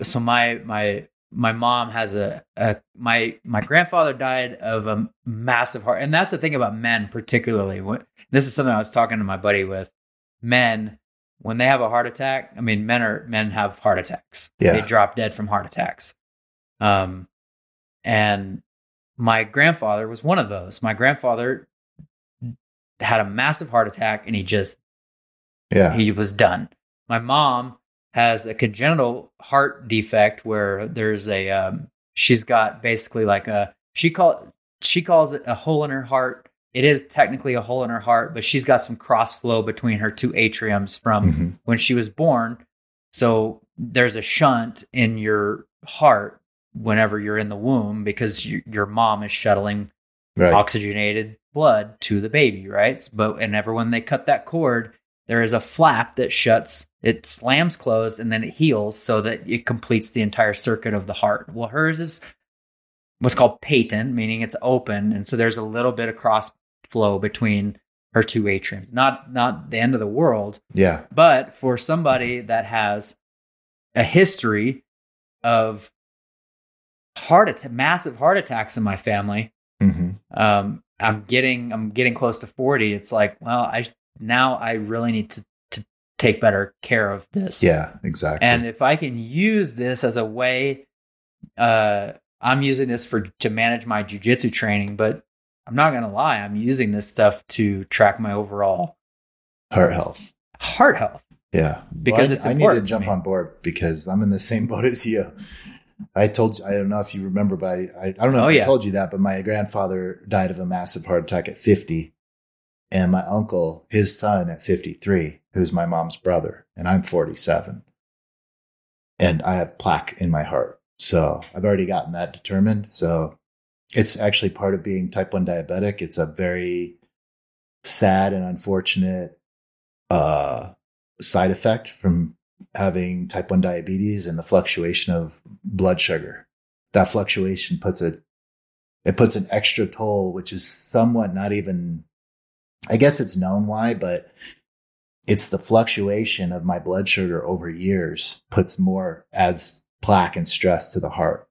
so my my my mom has a, a my my grandfather died of a massive heart and that's the thing about men particularly. When- this is something i was talking to my buddy with. Men when they have a heart attack i mean men are men have heart attacks. Yeah. they drop dead from heart attacks. Um and my grandfather was one of those. My grandfather had a massive heart attack and he just yeah, he was done. My mom has a congenital heart defect where there's a um, she's got basically like a she call she calls it a hole in her heart. It is technically a hole in her heart, but she's got some cross flow between her two atriums from Mhm. when she was born. So there's a shunt in your heart whenever you're in the womb because you, your mom is shuttling right. oxygenated blood to the baby, right? But whenever when they cut that cord, there is a flap that shuts, it slams closed, and then it heals so that it completes the entire circuit of the heart. Well, hers is what's called patent, meaning it's open, and so there's a little bit of cross flow between her two atriums. Not not the end of the world, Yeah, but for somebody that has a history of heart attack, massive heart attacks in my family, hmm um, I'm getting I'm getting close to 40. It's like, well, I now I really need to to take better care of this. yeah, exactly. And if I can use this as a way, uh, I'm using this for to manage my jujitsu training, but I'm not gonna lie, I'm using this stuff to track my overall heart health. heart health. Yeah, Because Well, I- it's I, need to important to jump on board because I'm in the same boat as you. I told you, I don't know if you remember, but I, I, I don't know Oh, if yeah. I told you that, but my grandfather died of a massive heart attack at 50. And my uncle, his son at 53, who's my mom's brother, and I'm 47. And I have plaque in my heart. So I've already gotten that determined. So it's actually part of being type 1 diabetic. It's a very sad and unfortunate uh, side effect from having type 1 diabetes and the fluctuation of blood sugar. That fluctuation puts a it puts an extra toll, which is somewhat not even I guess it's known why, but it's the fluctuation of my blood sugar over years puts more adds plaque and stress to the heart.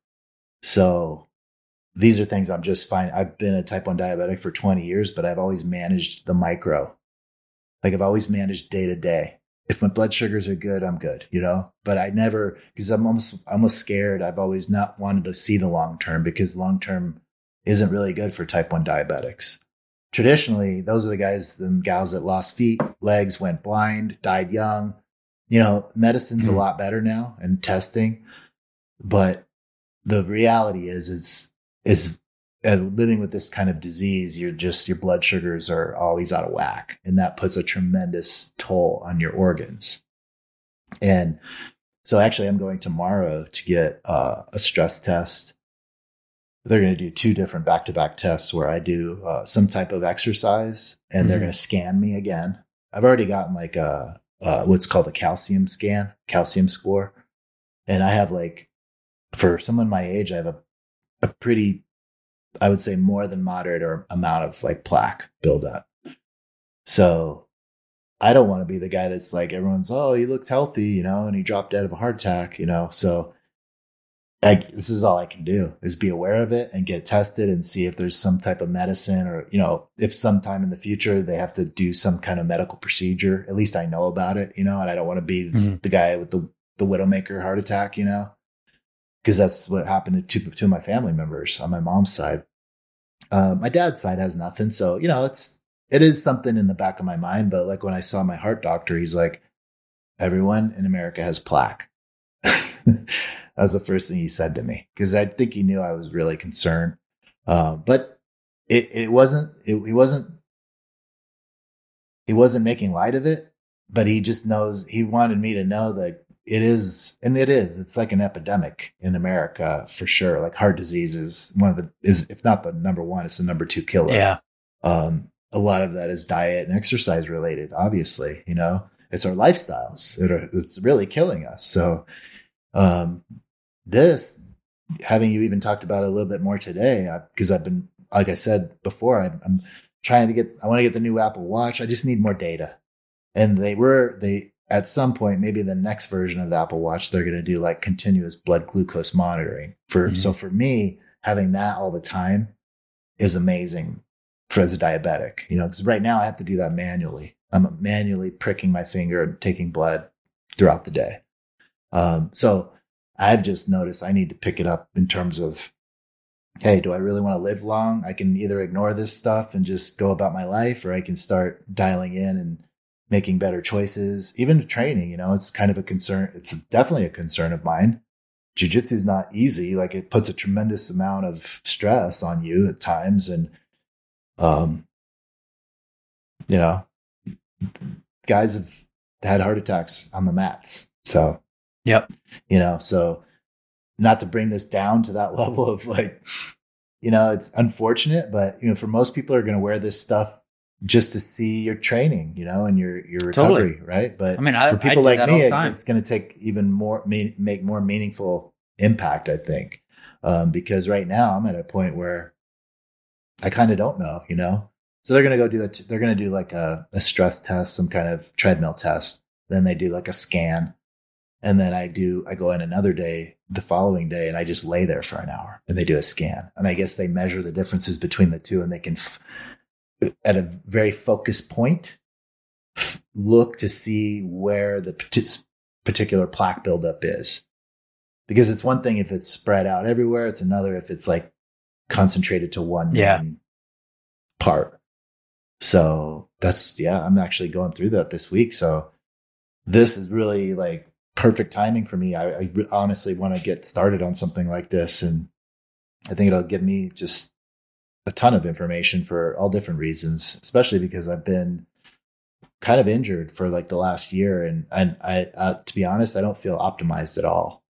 So these are things I'm just fine. I've been a type 1 diabetic for 20 years, but I've always managed the micro. Like I've always managed day to day. If my blood sugars are good, I'm good, you know? But I never, because I'm almost, almost scared. I've always not wanted to see the long term because long term isn't really good for type 1 diabetics. Traditionally, those are the guys and gals that lost feet, legs, went blind, died young. You know, medicine's a Mhm. lot better now and testing, but the reality is it's is uh, living with this kind of disease you're just your blood sugars are always out of whack and that puts a tremendous toll on your organs and So actually, I'm going tomorrow to get uh, a stress test. They're going to do two different back to back tests where I do uh, some type of exercise and mm-hmm. they're going to scan me again. I've already gotten like a, uh, what's called a calcium scan, calcium score. And I have like, for someone my age, I have a, a pretty, I would say more than moderate or amount of like plaque buildup. So I don't want to be the guy that's like everyone's, oh, he looked healthy, you know, and he dropped dead of a heart attack, you know. So I, this is all I can do is be aware of it and get tested and see if there's some type of medicine or, you know, if sometime in the future they have to do some kind of medical procedure, at least I know about it, you know, and I don't want to be mm-hmm. the guy with the, the widowmaker heart attack, you know, because that's what happened to two, two of my family members on my mom's side. Uh, my dad's side has nothing. So, you know, it's, it is something in the back of my mind. But like when I saw my heart doctor, he's like, everyone in America has plaque. that was the first thing he said to me because I think he knew I was really concerned. Uh, but it, it wasn't, it, he wasn't, he wasn't making light of it, but he just knows, he wanted me to know that it is, and it is, it's like an epidemic in America for sure. Like heart disease is one of the, is, if not the number one, it's the number two killer. Yeah. Um, a lot of that is diet and exercise related, obviously, you know, it's our lifestyles that are, it's really killing us. So, um, this, having you even talked about it a little bit more today, because I've been, like I said before, I'm, I'm trying to get, I want to get the new Apple Watch. I just need more data. And they were, they, at some point, maybe the next version of the Apple Watch, they're going to do like continuous blood glucose monitoring for, mm-hmm. so for me, having that all the time is amazing for as a diabetic, you know, because right now I have to do that manually. I'm manually pricking my finger and taking blood throughout the day. Um, so I've just noticed I need to pick it up in terms of, hey, do I really want to live long? I can either ignore this stuff and just go about my life, or I can start dialing in and making better choices. Even training, you know, it's kind of a concern. It's definitely a concern of mine. Jiu-jitsu is not easy. Like it puts a tremendous amount of stress on you at times. And um, you know, guys have had heart attacks on the mats. So, yep. You know, so not to bring this down to that level of like, you know, it's unfortunate, but you know, for most people are going to wear this stuff just to see your training, you know, and your your recovery, totally. right? But I mean, I, for people like me, it, it's going to take even more make more meaningful impact, I think, um, because right now I'm at a point where I kind of don't know, you know? So they're going to go do that. They're going to do like a, a stress test, some kind of treadmill test. Then they do like a scan. And then I do, I go in another day, the following day, and I just lay there for an hour and they do a scan. And I guess they measure the differences between the two and they can, f- at a very focused point, look to see where the particular plaque buildup is. Because it's one thing if it's spread out everywhere, it's another if it's like concentrated to one yeah. part. So that's yeah, I'm actually going through that this week. So this is really like perfect timing for me. I, I honestly want to get started on something like this, and I think it'll give me just a ton of information for all different reasons, especially because I've been kind of injured for like the last year, and and I uh, to be honest, I don't feel optimized at all.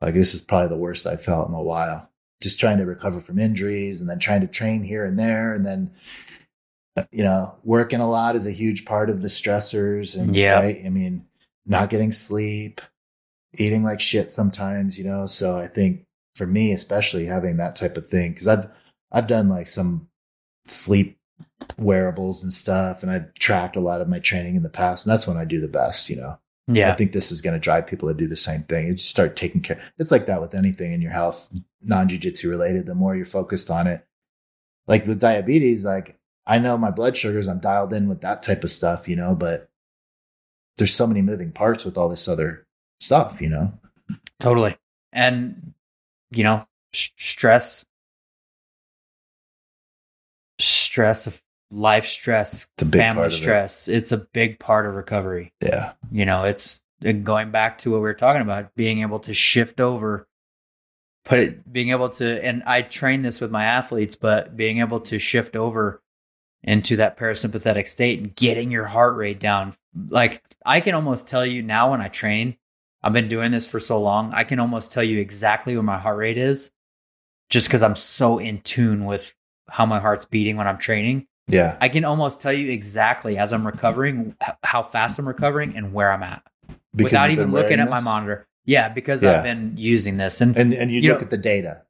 Like this is probably the worst I've felt in a while just trying to recover from injuries and then trying to train here and there and then you know working a lot is a huge part of the stressors and yeah right? i mean not getting sleep eating like shit sometimes you know so i think for me especially having that type of thing because i've i've done like some sleep wearables and stuff and i've tracked a lot of my training in the past and that's when i do the best you know yeah. I think this is going to drive people to do the same thing. You just start taking care. It's like that with anything in your health, non jujitsu related. The more you're focused on it, like with diabetes, like I know my blood sugars, I'm dialed in with that type of stuff, you know, but there's so many moving parts with all this other stuff, you know? Totally. And, you know, sh- stress, stress of life stress, family stress. It. It's a big part of recovery. Yeah. You know, it's going back to what we were talking about, being able to shift over, put it, being able to, and I train this with my athletes, but being able to shift over into that parasympathetic state and getting your heart rate down. Like I can almost tell you now when I train, I've been doing this for so long. I can almost tell you exactly where my heart rate is just because I'm so in tune with how my heart's beating when I'm training. Yeah. I can almost tell you exactly as I'm recovering how fast I'm recovering and where I'm at Because without even looking at my monitor. Yeah, because Yeah. I've been using this and And and you, You look know- at the data.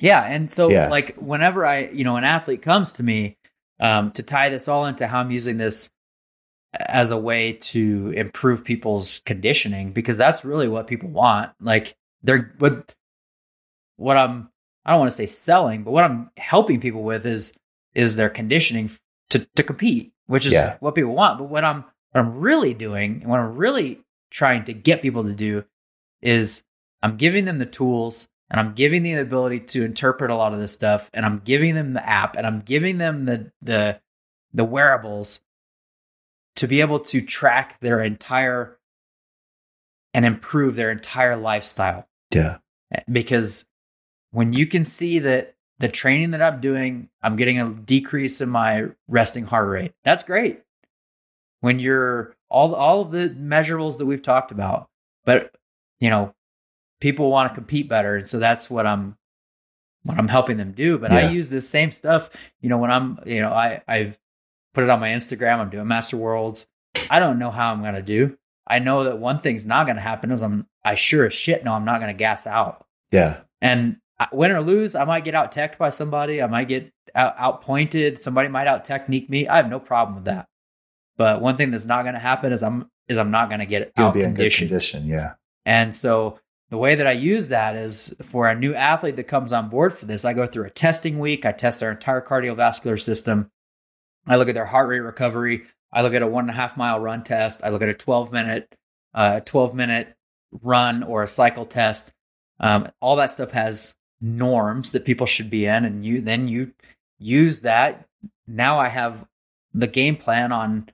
yeah, and so Yeah. like whenever I, you know, an athlete comes to me um, to tie this all into how I'm using this as a way to improve people's conditioning because that's really what people want. Like they're what what I'm I don't want to say selling, but what I'm helping people with is is their conditioning to to compete, which is Yeah. what people want. But what I'm what I'm really doing and what I'm really trying to get people to do is I'm giving them the tools and I'm giving them the ability to interpret a lot of this stuff and I'm giving them the app and I'm giving them the the the wearables to be able to track their entire and improve their entire lifestyle Yeah. because when you can see that the training that I'm doing, I'm getting a decrease in my resting heart rate. That's great. When you're all all of the measurables that we've talked about, but you know, people want to compete better, and so that's what I'm what I'm helping them do. But I use this same stuff, you know, when I'm, you know, I I've put it on my Instagram. I'm doing Master Worlds. I don't know how I'm gonna do. I know that one thing's not gonna happen is I'm I sure as shit know I'm not gonna gas out. Yeah. And I- win or lose, I might get out teched by somebody. I might get out, out pointed. Somebody might out technique me. I have no problem with that. But one thing that's not going to happen is I'm is I'm not going to get You'll out be in good condition. Yeah. And so the way that I use that is for a new athlete that comes on board for this, I go through a testing week. I test their entire cardiovascular system. I look at their heart rate recovery. I look at a one and a half mile run test. I look at a 12 minute, uh, 12 minute run or a cycle test. Um, all that stuff has norms that people should be in. And you, then you use that. Now I have the game plan on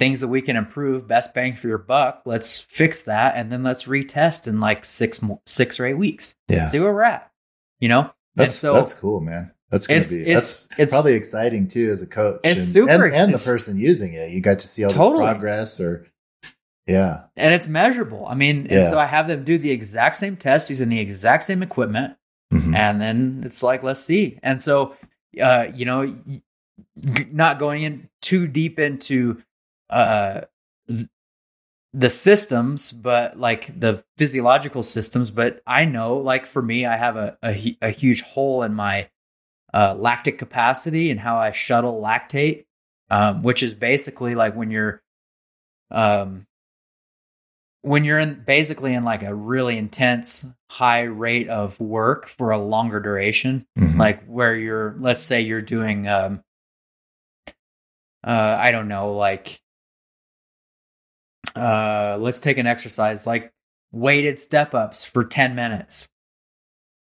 things that we can improve, best bang for your buck. Let's fix that, and then let's retest in like six six or eight weeks. Yeah. See where we're at. You know, That's so- that's cool, man. That's gonna It's- be it's- that's it's- probably exciting too as a coach. It's and, super and, and the person using it. You got to see all Totally. the progress or yeah. and it's measurable. I mean, and so I have them do the exact same test using the exact same equipment, Mhm. and then it's like let's see. And so, uh, you know, not going in too deep into uh th- the systems, but like the physiological systems. But I know, like for me, I have a a, a huge hole in my uh, lactic capacity and how I shuttle lactate, um, which is basically like when you're um when you're in basically in like a really intense high rate of work for a longer duration Mhm. like where you're let's say you're doing um uh i don't know like uh let's take an exercise like weighted step ups for 10 minutes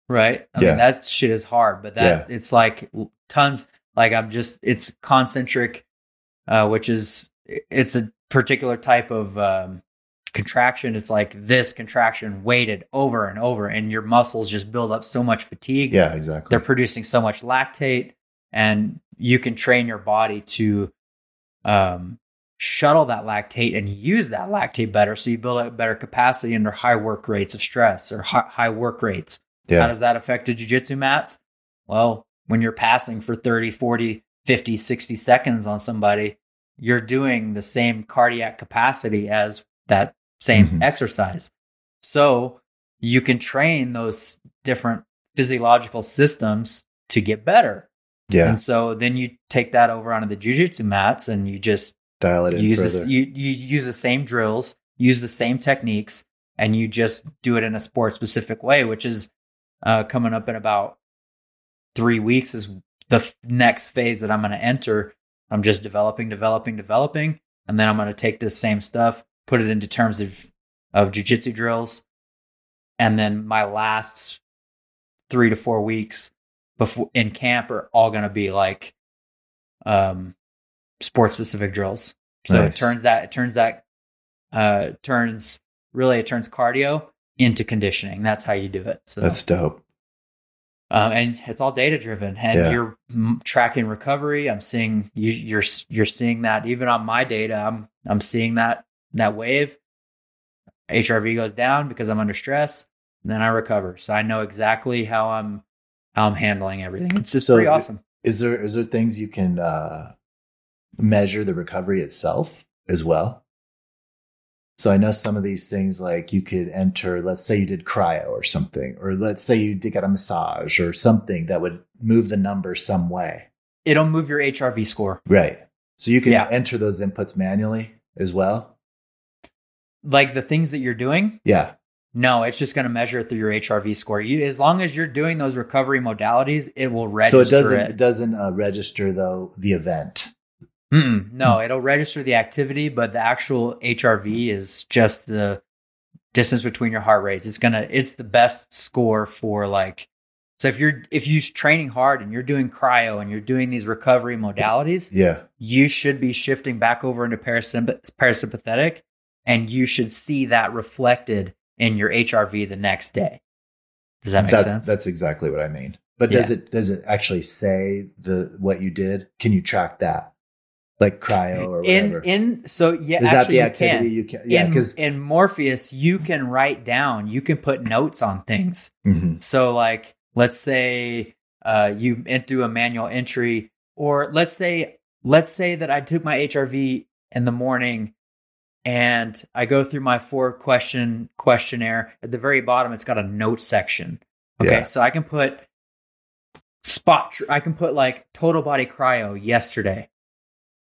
right i Yeah. mean that shit is hard but that it's like tons like i'm just it's concentric uh which is it's a particular type of um contraction it's like this contraction weighted over and over and your muscles just build up so much fatigue yeah, exactly. they're producing so much lactate and you can train your body to um, shuttle that lactate and use that lactate better so you build up better capacity under high work rates of stress or hi- high work rates. How does that affect the jiu-jitsu mats? Well when you're passing for 30 40 50 60 seconds on somebody you're doing the same cardiac capacity as that same Mhm. exercise. So you can train those different physiological systems to get better. Yeah. and so then you take that over onto the jiu-jitsu mats and you just Dial it in use further. this, you you use the same drills, use the same techniques, and you just do it in a sport specific way, which is uh, coming up in about three weeks is the f- next phase that I'm going to enter. I'm just developing, developing, developing, and then I'm going to take this same stuff, put it into terms of of jujitsu drills, and then my last three to four weeks before in camp are all going to be like um sport specific drills. So Nice. it turns that it turns that uh turns really it turns cardio into conditioning. That's how you do it. So That's dope. um, and it's all data driven, and Yeah. you're tracking recovery. I'm seeing you, you're you're seeing that even on my data. I'm I'm seeing that that wave. HRV goes down because I'm under stress, and then I recover. So I know exactly how I'm how I'm handling everything. It's just So pretty awesome. Is there is there things you can uh, measure the recovery itself as well? So I know some of these things like you could enter, let's say you did cryo or something, or let's say you did get a massage or something that would move the number some way. It'll move your HRV score. Right. So you can Yeah. enter those inputs manually as well. Like the things that you're doing, Yeah. no, it's just going to measure it through your HRV score. You, as long as you're doing those recovery modalities, it will register. So it doesn't it. it doesn't uh, register though the event. Mm-mm. no, hmm. it'll register the activity, but the actual HRV is just the distance between your heart rates. It's gonna it's the best score for like so if you're if you're training hard and you're doing cryo and you're doing these recovery modalities, Yeah. you should be shifting back over into parasymp- parasympathetic and you should see that reflected in your HRV the next day. Does that make that's, sense? That's exactly what I mean. But does it does it actually say the what you did? Can you track that? Like cryo or in whatever. in in so yeah, Is that actually the you activity can. you can? Yeah, because in Morpheus, you can write down, you can put notes on things. So, like, let's say uh, you do a manual entry, or let's say, let's say that I took my HRV in the morning, and I go through my four question questionnaire. At the very bottom, it's got a note section. Okay, Yeah. so I can put spot. Tr- I can put like total body cryo yesterday,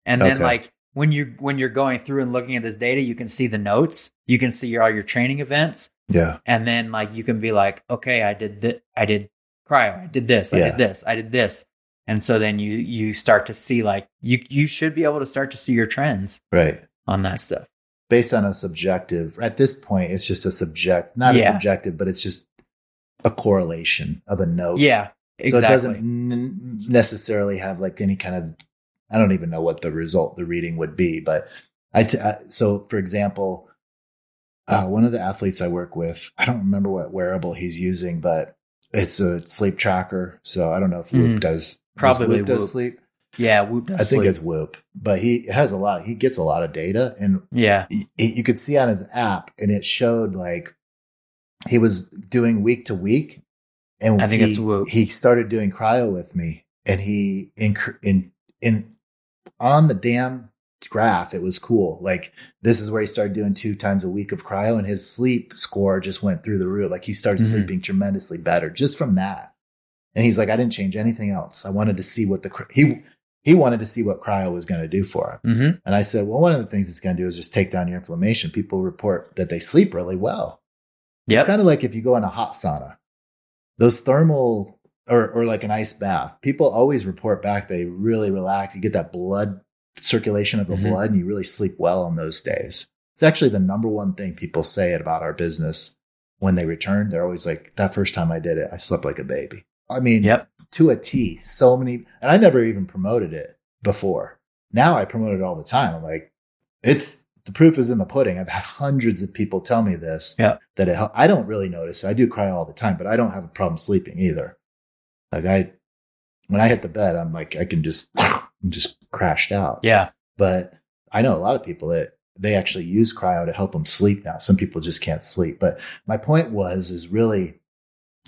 and then Okay. like when you when you're going through and looking at this data, you can see the notes. You can see your, all your training events yeah, and then like you can be like okay i did th- i did cryo i did this i Yeah. did this i did this and so then you you start to see like you you should be able to start to see your trends right. on that stuff Based on a subjective. At this point, it's just a subject, not a subjective, but it's just a correlation of a note. yeah Exactly. So it doesn't n- necessarily have like any kind of. I don't even know what the result, the reading would be, but I. T- I so, for example, uh, one of the athletes I work with, I don't remember what wearable he's using, but it's a sleep tracker. So I don't know if Whoop Mhm. does Probably does, Whoop does Whoop. sleep. yeah Whoop does sleep. I think it's Whoop, but he has a lot. He gets a lot of data, and yeah y- you could see on his app, and it showed like he was doing week to week, and I think he, it's Whoop. He started doing cryo with me, and he in in in on the damn graph. It was cool. Like this is where he started doing two times a week of cryo, and his sleep score just went through the roof. Like he started Mhm. sleeping tremendously better just from that. And he's like, I didn't change anything else. I wanted to see what the he he wanted to see what cryo was going to do for him. mm-hmm. And I said, well, one of the things it's going to do is just take down your inflammation. People report that they sleep really well. Yep. It's kind of like if you go in a hot sauna, those thermal or, or like an ice bath, people always report back they really relax. You get that blood circulation of the Mhm. blood and you really sleep well on those days. It's actually the number one thing people say about our business when they return. They're always like, that first time I did it, I slept like a baby. I mean, Yep. to a T. So many, and I never even promoted it before. Now I promote it all the time. I'm like, it's the proof is in the pudding. I've had hundreds of people tell me this. Yeah. That it, I don't really notice. I do cry all the time, but I don't have a problem sleeping either. Like I, when I hit the bed, I'm like, I can just, I'm just crashed out. yeah But I know a lot of people that they actually use cryo to help them sleep now. Some people just can't sleep. But my point was, is really,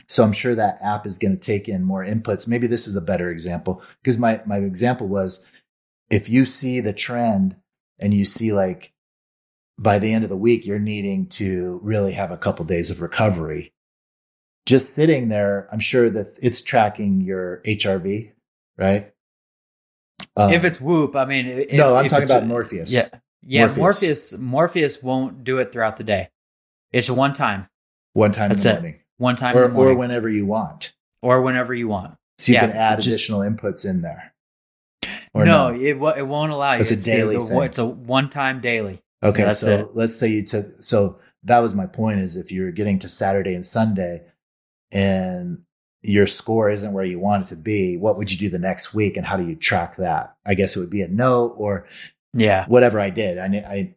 so I'm sure that app is going to take in more inputs. Maybe this is a better example because my, my example was if you see the trend and you see like by the end of the week, you're needing to really have a couple days of recovery. Just sitting there, I'm sure that it's tracking your HRV, right? Um, if it's whoop i mean if, no, I'm talking about Morpheus. yeah yeah Morpheus. morpheus. morpheus won't do it throughout the day it's one time one time That's in it. the morning, one time or in the morning, or whenever you want. or whenever you want So you Yeah, can add just- additional inputs in there. Or no, it it won't allow you. It's a daily the- thing. It's a one time daily. Okay, so it. let's say you took. So that was my point: is if you're getting to Saturday and Sunday, and your score isn't where you want it to be, what would you do the next week, and how do you track that? I guess it would be a note or Yeah, whatever I did. I, I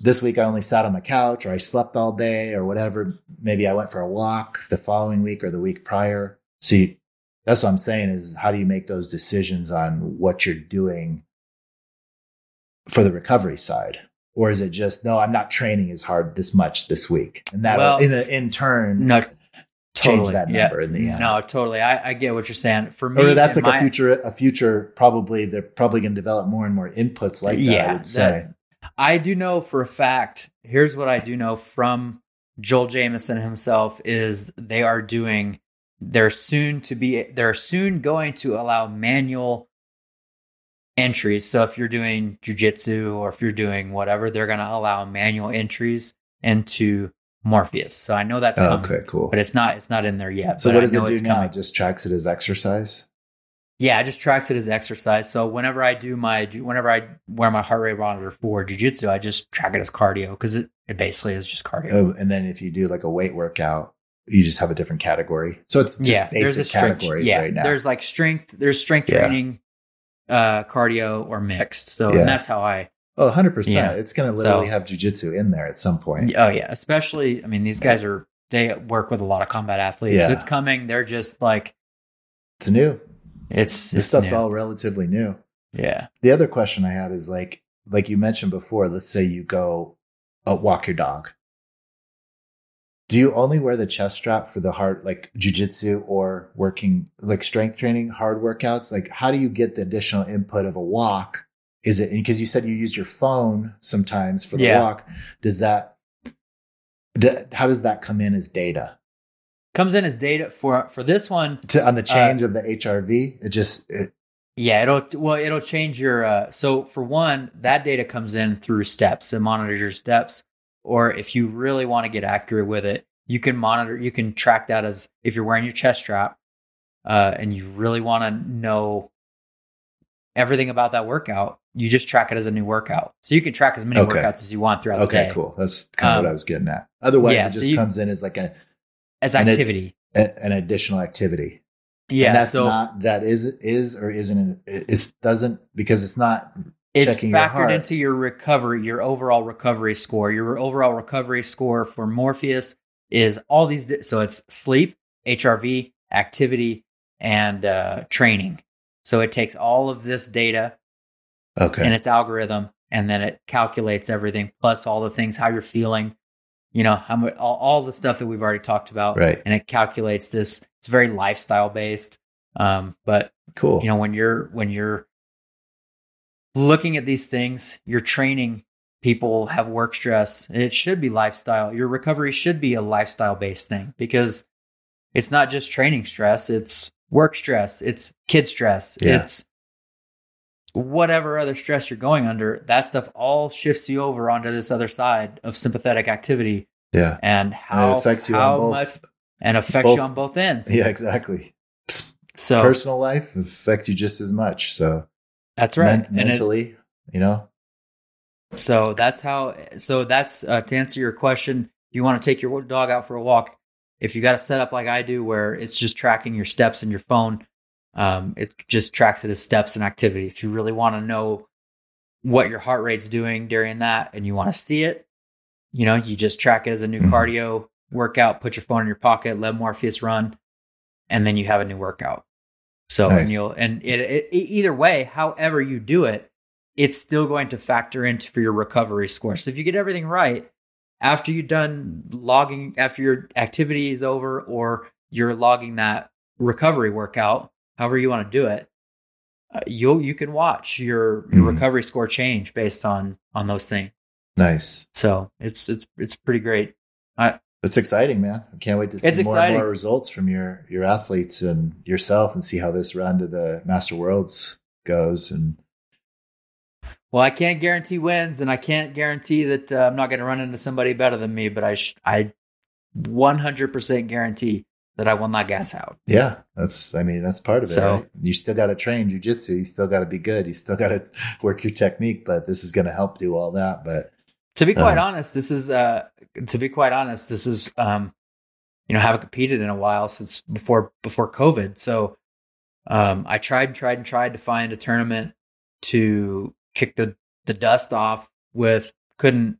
this week I only sat on the couch, or I slept all day, or whatever. Maybe I went for a walk the following week or the week prior. See, that's what I'm saying is how do you make those decisions on what you're doing for the recovery side? or is it just no? I'm not training as hard this much this week, and that Well, in in turn No, change totally. that yeah. in the end. No, totally. I, I get what you're saying. For me, or that's like my- a future a future probably they're probably going to develop more and more inputs like that. I Yeah, would say. I do know for a fact. Here's what I do know from Joel Jamieson himself is they are doing. They're soon to be. They're soon going to allow manual entries. So if you're doing jujitsu or if you're doing whatever, they're going to allow manual entries into Morpheus. So I know that's Oh, coming, okay, cool. but it's not. It's not in there yet. So but what I does it do it's now? coming. It just tracks it as exercise. Yeah, it just tracks it as exercise. So whenever I do my, whenever I wear my heart rate monitor for jujitsu, I just track it as cardio because it, it basically is just cardio. Oh, and then if you do like a weight workout, you just have a different category. So it's just yeah, there's a strength. categories Yeah, right now. there's like strength. There's strength Yeah. training, uh, cardio, or mixed. So Yeah. and that's how I. oh, 100%. Yeah. It's going to So- literally have jujitsu in there at some point. Oh yeah, especially. I mean, these guys are they work with a lot of combat athletes. Yeah. So it's coming. They're just like It's new. it's This it's stuff's new. all relatively new. yeah. The other question I had is like, like you mentioned before, let's say you go uh, walk your dog. Do you only wear the chest strap for the hard, like jujitsu or working, like strength training, hard workouts? Like, how do you get the additional input of a walk? Is it because you said you use your phone sometimes for the Yeah. walk? Does that, d- how does that come in as data Comes in as data for for this one. to, on the change of the HRV? It just, it, Yeah, it'll well, it'll change your. Uh, so for one, that data comes in through steps. It monitors your steps, or if you really want to get accurate with it, you can monitor. You can track that as if you're wearing your chest strap, uh, and you really want to know everything about that workout. You just track it as a new workout, so you can track as many Okay. workouts as you want throughout the day. okay, cool. That's kind of Um, what I was getting at. Otherwise, yeah, it so just you- comes in as like a, as activity. a- an additional activity. yeah, and that's so not that is is or isn't it it doesn't because it's not it's checking your factored heart. into your recovery, your overall recovery score. Your overall recovery score for Morpheus is all these. So it's sleep, HRV, activity, and uh, training. So it takes all of this data okay and its algorithm, and then it calculates everything plus all the things how you're feeling. You know how much all, all the stuff that we've already talked about, right and it calculates this. It's very lifestyle based, um, but cool you know when you're when you're looking at these things you're training people have work stress it should be lifestyle your recovery should be a lifestyle based thing because it's not just training stress it's work stress it's kid stress Yeah. it's whatever other stress you're going under that stuff all shifts you over onto this other side of sympathetic activity. Yeah. And and how it affects you how on both. much and affects both- you on both ends. Yeah exactly. So personal life affect you just as much. So that's right. men- And it- mentally you know? So that's how. So that's uh, to answer your question. You want to take your dog out for a walk. If you got a setup like I do, where it's just tracking your steps in your phone, um, it just tracks it as steps and activity. If you really want to know what your heart rate's doing during that, and you want to see it, you know, you just track it as a new Mhm. cardio workout. Put your phone in your pocket, let Morpheus run, and then you have a new workout. So Nice. and you'll and it, it either way, however you do it, it's still going to factor into for your recovery score. So if you get everything right after you're done logging, after your activity is over, or you're logging that recovery workout, however you want to do it, uh, you'll you can watch your your Mhm. recovery score change based on on those things. nice So it's it's it's pretty great. it's exciting man i can't wait to see more exciting. and more results from your your athletes and yourself and see how this run to the master worlds goes and Well, I can't guarantee wins, and I can't guarantee that uh, I'm not going to run into somebody better than me. But I sh- I 100% guarantee that I will not gas out. yeah that's i mean that's part of it So- right? you still got to train jujitsu you still got to be good you still got to work your technique but this is going to help do all that but To be quite Um, honest, this is uh to be quite honest, this is um you know, haven't competed in a while since before before COVID. So um I tried and tried and tried to find a tournament to kick the the dust off with couldn't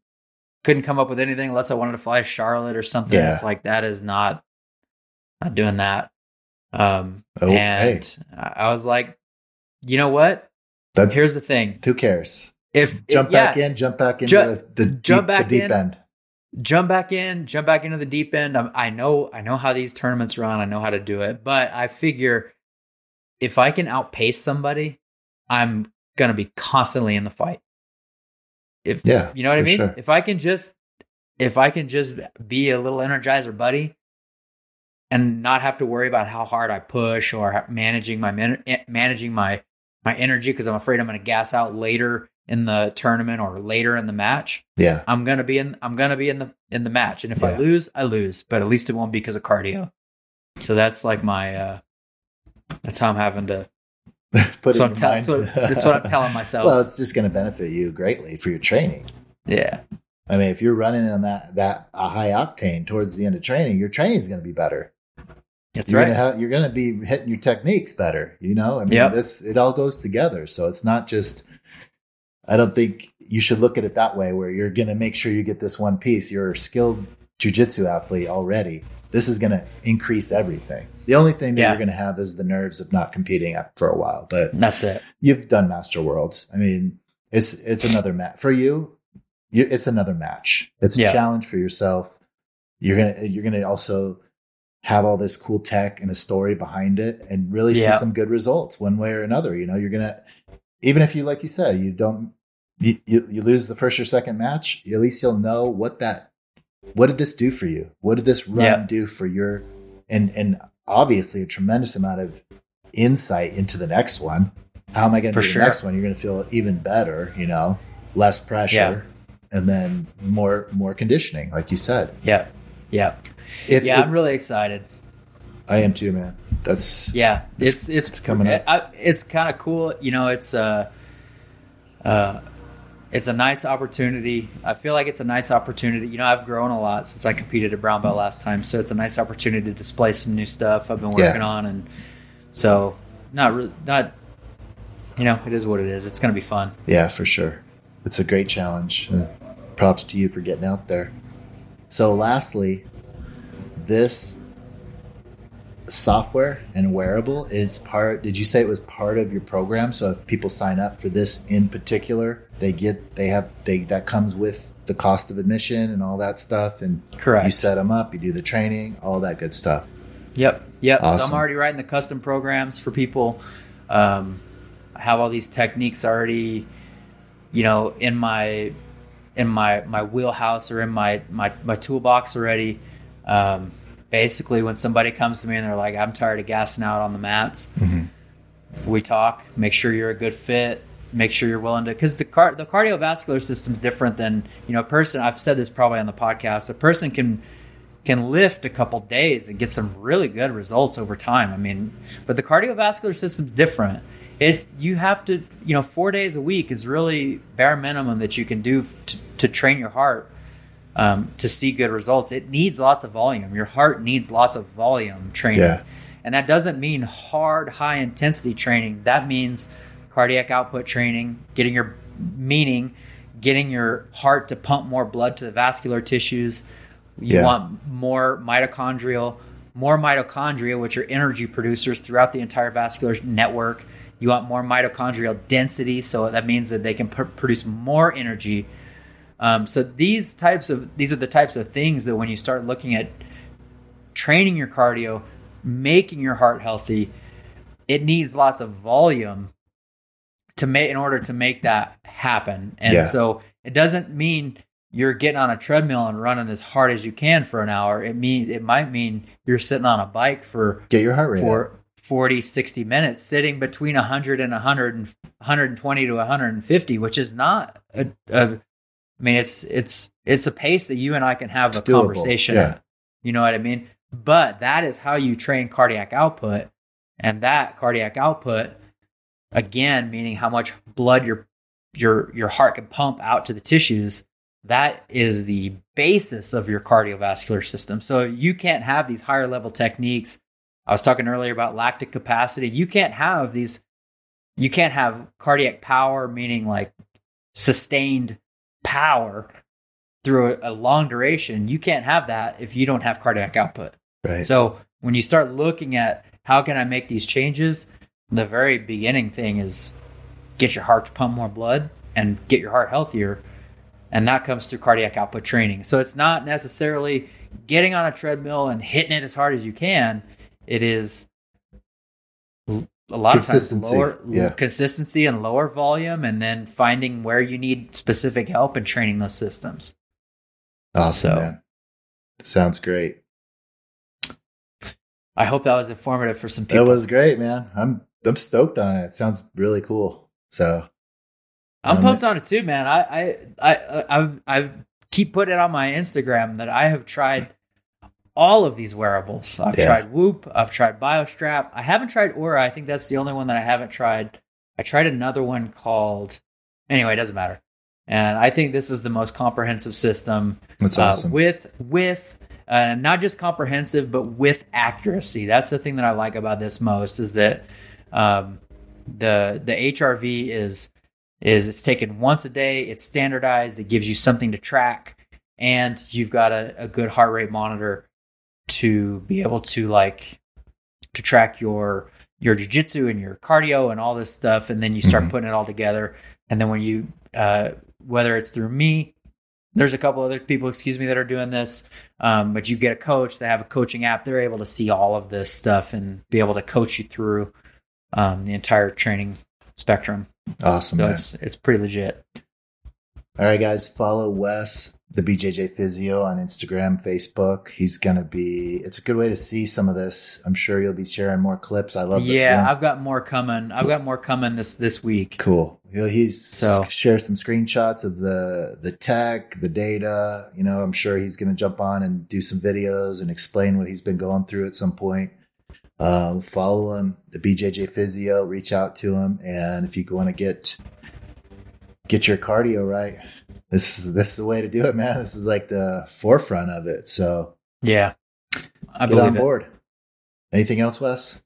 couldn't come up with anything unless I wanted to fly to Charlotte or something. Yeah. It's like that is not not doing that. Um Oh, and I I was like, you know what? that, Here's the thing. who cares if jump it- yeah, back in, jump back into Ju- the, the jump deep, back the deep in. end. jump back in, jump back into the deep end. I'm, I know, I know how these tournaments run. I know how to do it, but I figure if I can outpace somebody, I'm gonna be constantly in the fight. If Yeah, you know what I mean, sure. if I can just, if I can just be a little energizer buddy, and not have to worry about how hard I push or managing my man- eh, managing my my energy because I'm afraid I'm going to gas out later in the tournament or later in the match. Yeah, I'm gonna be in. I'm gonna be in the in the match, and if I lose, I lose. But at least it won't be because of cardio. So that's like my. uh That's how I'm having to. put That's it what, in I'm tell- mind. that's, what, that's what I'm telling myself. well, it's just going to benefit you greatly for your training. yeah, I mean, if you're running on that that a high octane towards the end of training, your training is going to be better. That's you're right. Gonna have, you're going to be hitting your techniques better. You know, I mean, Yep. this it all goes together. So it's not just. I don't think you should look at it that way, where you're going to make sure you get this one piece. You're a skilled jujitsu athlete already. This is going to increase everything. The only thing that Yeah. you're going to have is the nerves of not competing for a while. But that's it. you've done Master Worlds. I mean, it's it's another match for you. it's another match. It's a Yeah. challenge for yourself. You're gonna you're gonna also have all this cool tech and a story behind it, and really Yeah. see some good results one way or another. You know, you're gonna even if you like you said you don't you, you, you lose the first or second match, at least you'll know what that what did this do for you? What did this run Yeah. do for your and and obviously a tremendous amount of insight into the next one. How am I going to do sure. the next one? You're going to feel even better, you know, less pressure, and then more more conditioning, like you said. Yeah, yeah, If yeah. it- I'm really excited. I am too, man. That's Yeah, It's- it's it's, coming up. I, it's kind of cool. You know, it's uh, uh, it's a nice opportunity. I feel like it's a nice opportunity. You know, I've grown a lot since I competed at brown belt last time, so it's a nice opportunity to display some new stuff I've been Yeah. working on, and so not re- not. You know, it is what it is. It's going to be fun. yeah, for sure. It's a great challenge. And props to you for getting out there. So, lastly, this software and wearable is part did you say it was part of your program so if people sign up for this in particular they get they have they that comes with the cost of admission and all that stuff and Correct. you set them up you do the training all that good stuff Yep. Yep. So I'm already writing the custom programs for people. Um, I have all these techniques already, you know, in my in my my wheelhouse or in my my, my toolbox already. Um, basically, when somebody comes to me and they're like, "I'm tired of gassing out on the mats," we talk. Make sure you're a good fit. Make sure you're willing to, because the car the cardiovascular system is different than you know. A person I've said this probably on the podcast. A person can can lift a couple days and get some really good results over time. I mean, but the cardiovascular system's different. It you have to you know four days a week is really bare minimum that you can do to, to train your heart um, to see good results. It needs lots of volume. Your heart needs lots of volume training, Yeah. and that doesn't mean hard, high intensity training. That means cardiac output training, getting your meaning, getting your heart to pump more blood to the vascular tissues. You Yeah. want more mitochondrial, more mitochondria, which are energy producers throughout the entire vascular network. You want more mitochondrial density, so that means that they can pr- produce more energy. Um, so these types of these are the types of things that when you start looking at training your cardio, making your heart healthy, it needs lots of volume to make in order to make that happen. And Yeah. so it doesn't mean you're getting on a treadmill and running as hard as you can for an hour. It mean it might mean you're sitting on a bike for get your heart rate up. for 40 60 minutes sitting between 100 and 100 and 120 to 150 which is not a, a I mean it's it's it's a pace that you and I can have It's a doable, conversation yeah. at. you know what I mean but that is how you train cardiac output and that cardiac output again meaning how much blood your your your heart can pump out to the tissues that is the basis of your cardiovascular system so you can't have these higher level techniques I was talking earlier about lactic capacity. You can't have these, you can't have cardiac power, meaning like sustained power through a, a long duration. You can't have that if you don't have cardiac output. right So when you start looking at how can I make these changes, the very beginning thing is get your heart to pump more blood and get your heart healthier. And that comes through cardiac output training. So it's not necessarily getting on a treadmill and hitting it as hard as you can. It is a lot of times lower yeah. consistency and lower volume, and then finding where you need specific help and training those systems. Awesome, so, man. Sounds great. I hope that was informative for some people. That was great, man. I'm I'm stoked on it. It sounds really cool. So I'm um, pumped on it too, man. I I I I I keep putting it on my Instagram that I have tried all of these wearables. I've yeah. tried Whoop, I've tried BioStrap. I haven't tried Oura. I think that's the only one that I haven't tried. I tried another one called anyway, it doesn't matter. And I think this is the most comprehensive system. That's awesome. Uh, with with uh, not just comprehensive, but with accuracy. That's the thing that I like about this most is that um, the the HRV is is it's taken once a day. It's standardized. It gives you something to track, and you've got a, a good heart rate monitor to be able to like to track your your jujitsu and your cardio and all this stuff, and then you start mm-hmm. putting it all together. And then when you uh, whether it's through me, there's a couple other people, excuse me, that are doing this. Um, but you get a coach, they have a coaching app, they're able to see all of this stuff and be able to coach you through um, the entire training spectrum. Awesome. So it's it's pretty legit. All right, guys, follow Wes the BJJ Physio on Instagram, Facebook. He's gonna be. It's a good way to see some of this. I'm sure you'll be sharing more clips. I love. Yeah, the, I've got more coming. I've got more coming this this week. Cool. He'll, He's so share some screenshots of the the tech, the data. You know, I'm sure he's gonna jump on and do some videos and explain what he's been going through at some point. Uh, follow him, the BJJ Physio. Reach out to him, and if you want to get get your cardio right this is this is the way to do it, man. This is like the forefront of it. So yeah, I get on board. It. Anything else, Wes?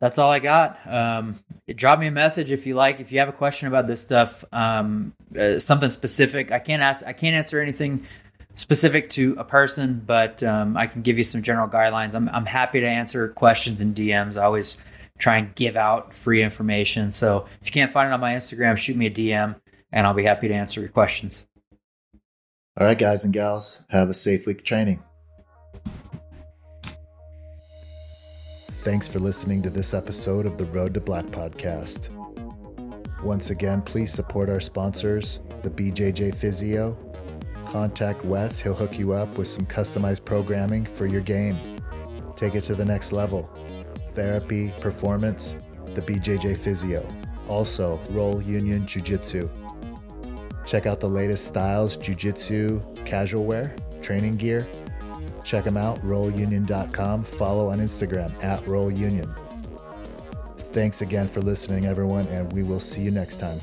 That's all I got. Um, drop me a message if you like. If you have a question about this stuff, um, uh, something specific. I can't ask. I can't answer anything specific to a person, but um, I can give you some general guidelines. I'm I'm happy to answer questions in DMs. I always try and give out free information. So if you can't find it on my Instagram, shoot me a DM and I'll be happy to answer your questions. All right, guys and gals, have a safe week training. Thanks for listening to this episode of the Road to Black podcast. Once again, please support our sponsors, the BJJ Physio. Contact Wes, he'll hook you up with some customized programming for your game. Take it to the next level. Therapy, performance, the BJJ Physio. Also, Roll Union Jiu Jitsu Check out the latest styles, jujitsu, casual wear, training gear. Check them out, rollunion.com. Follow on Instagram at rollunion. Thanks again for listening, everyone, and we will see you next time.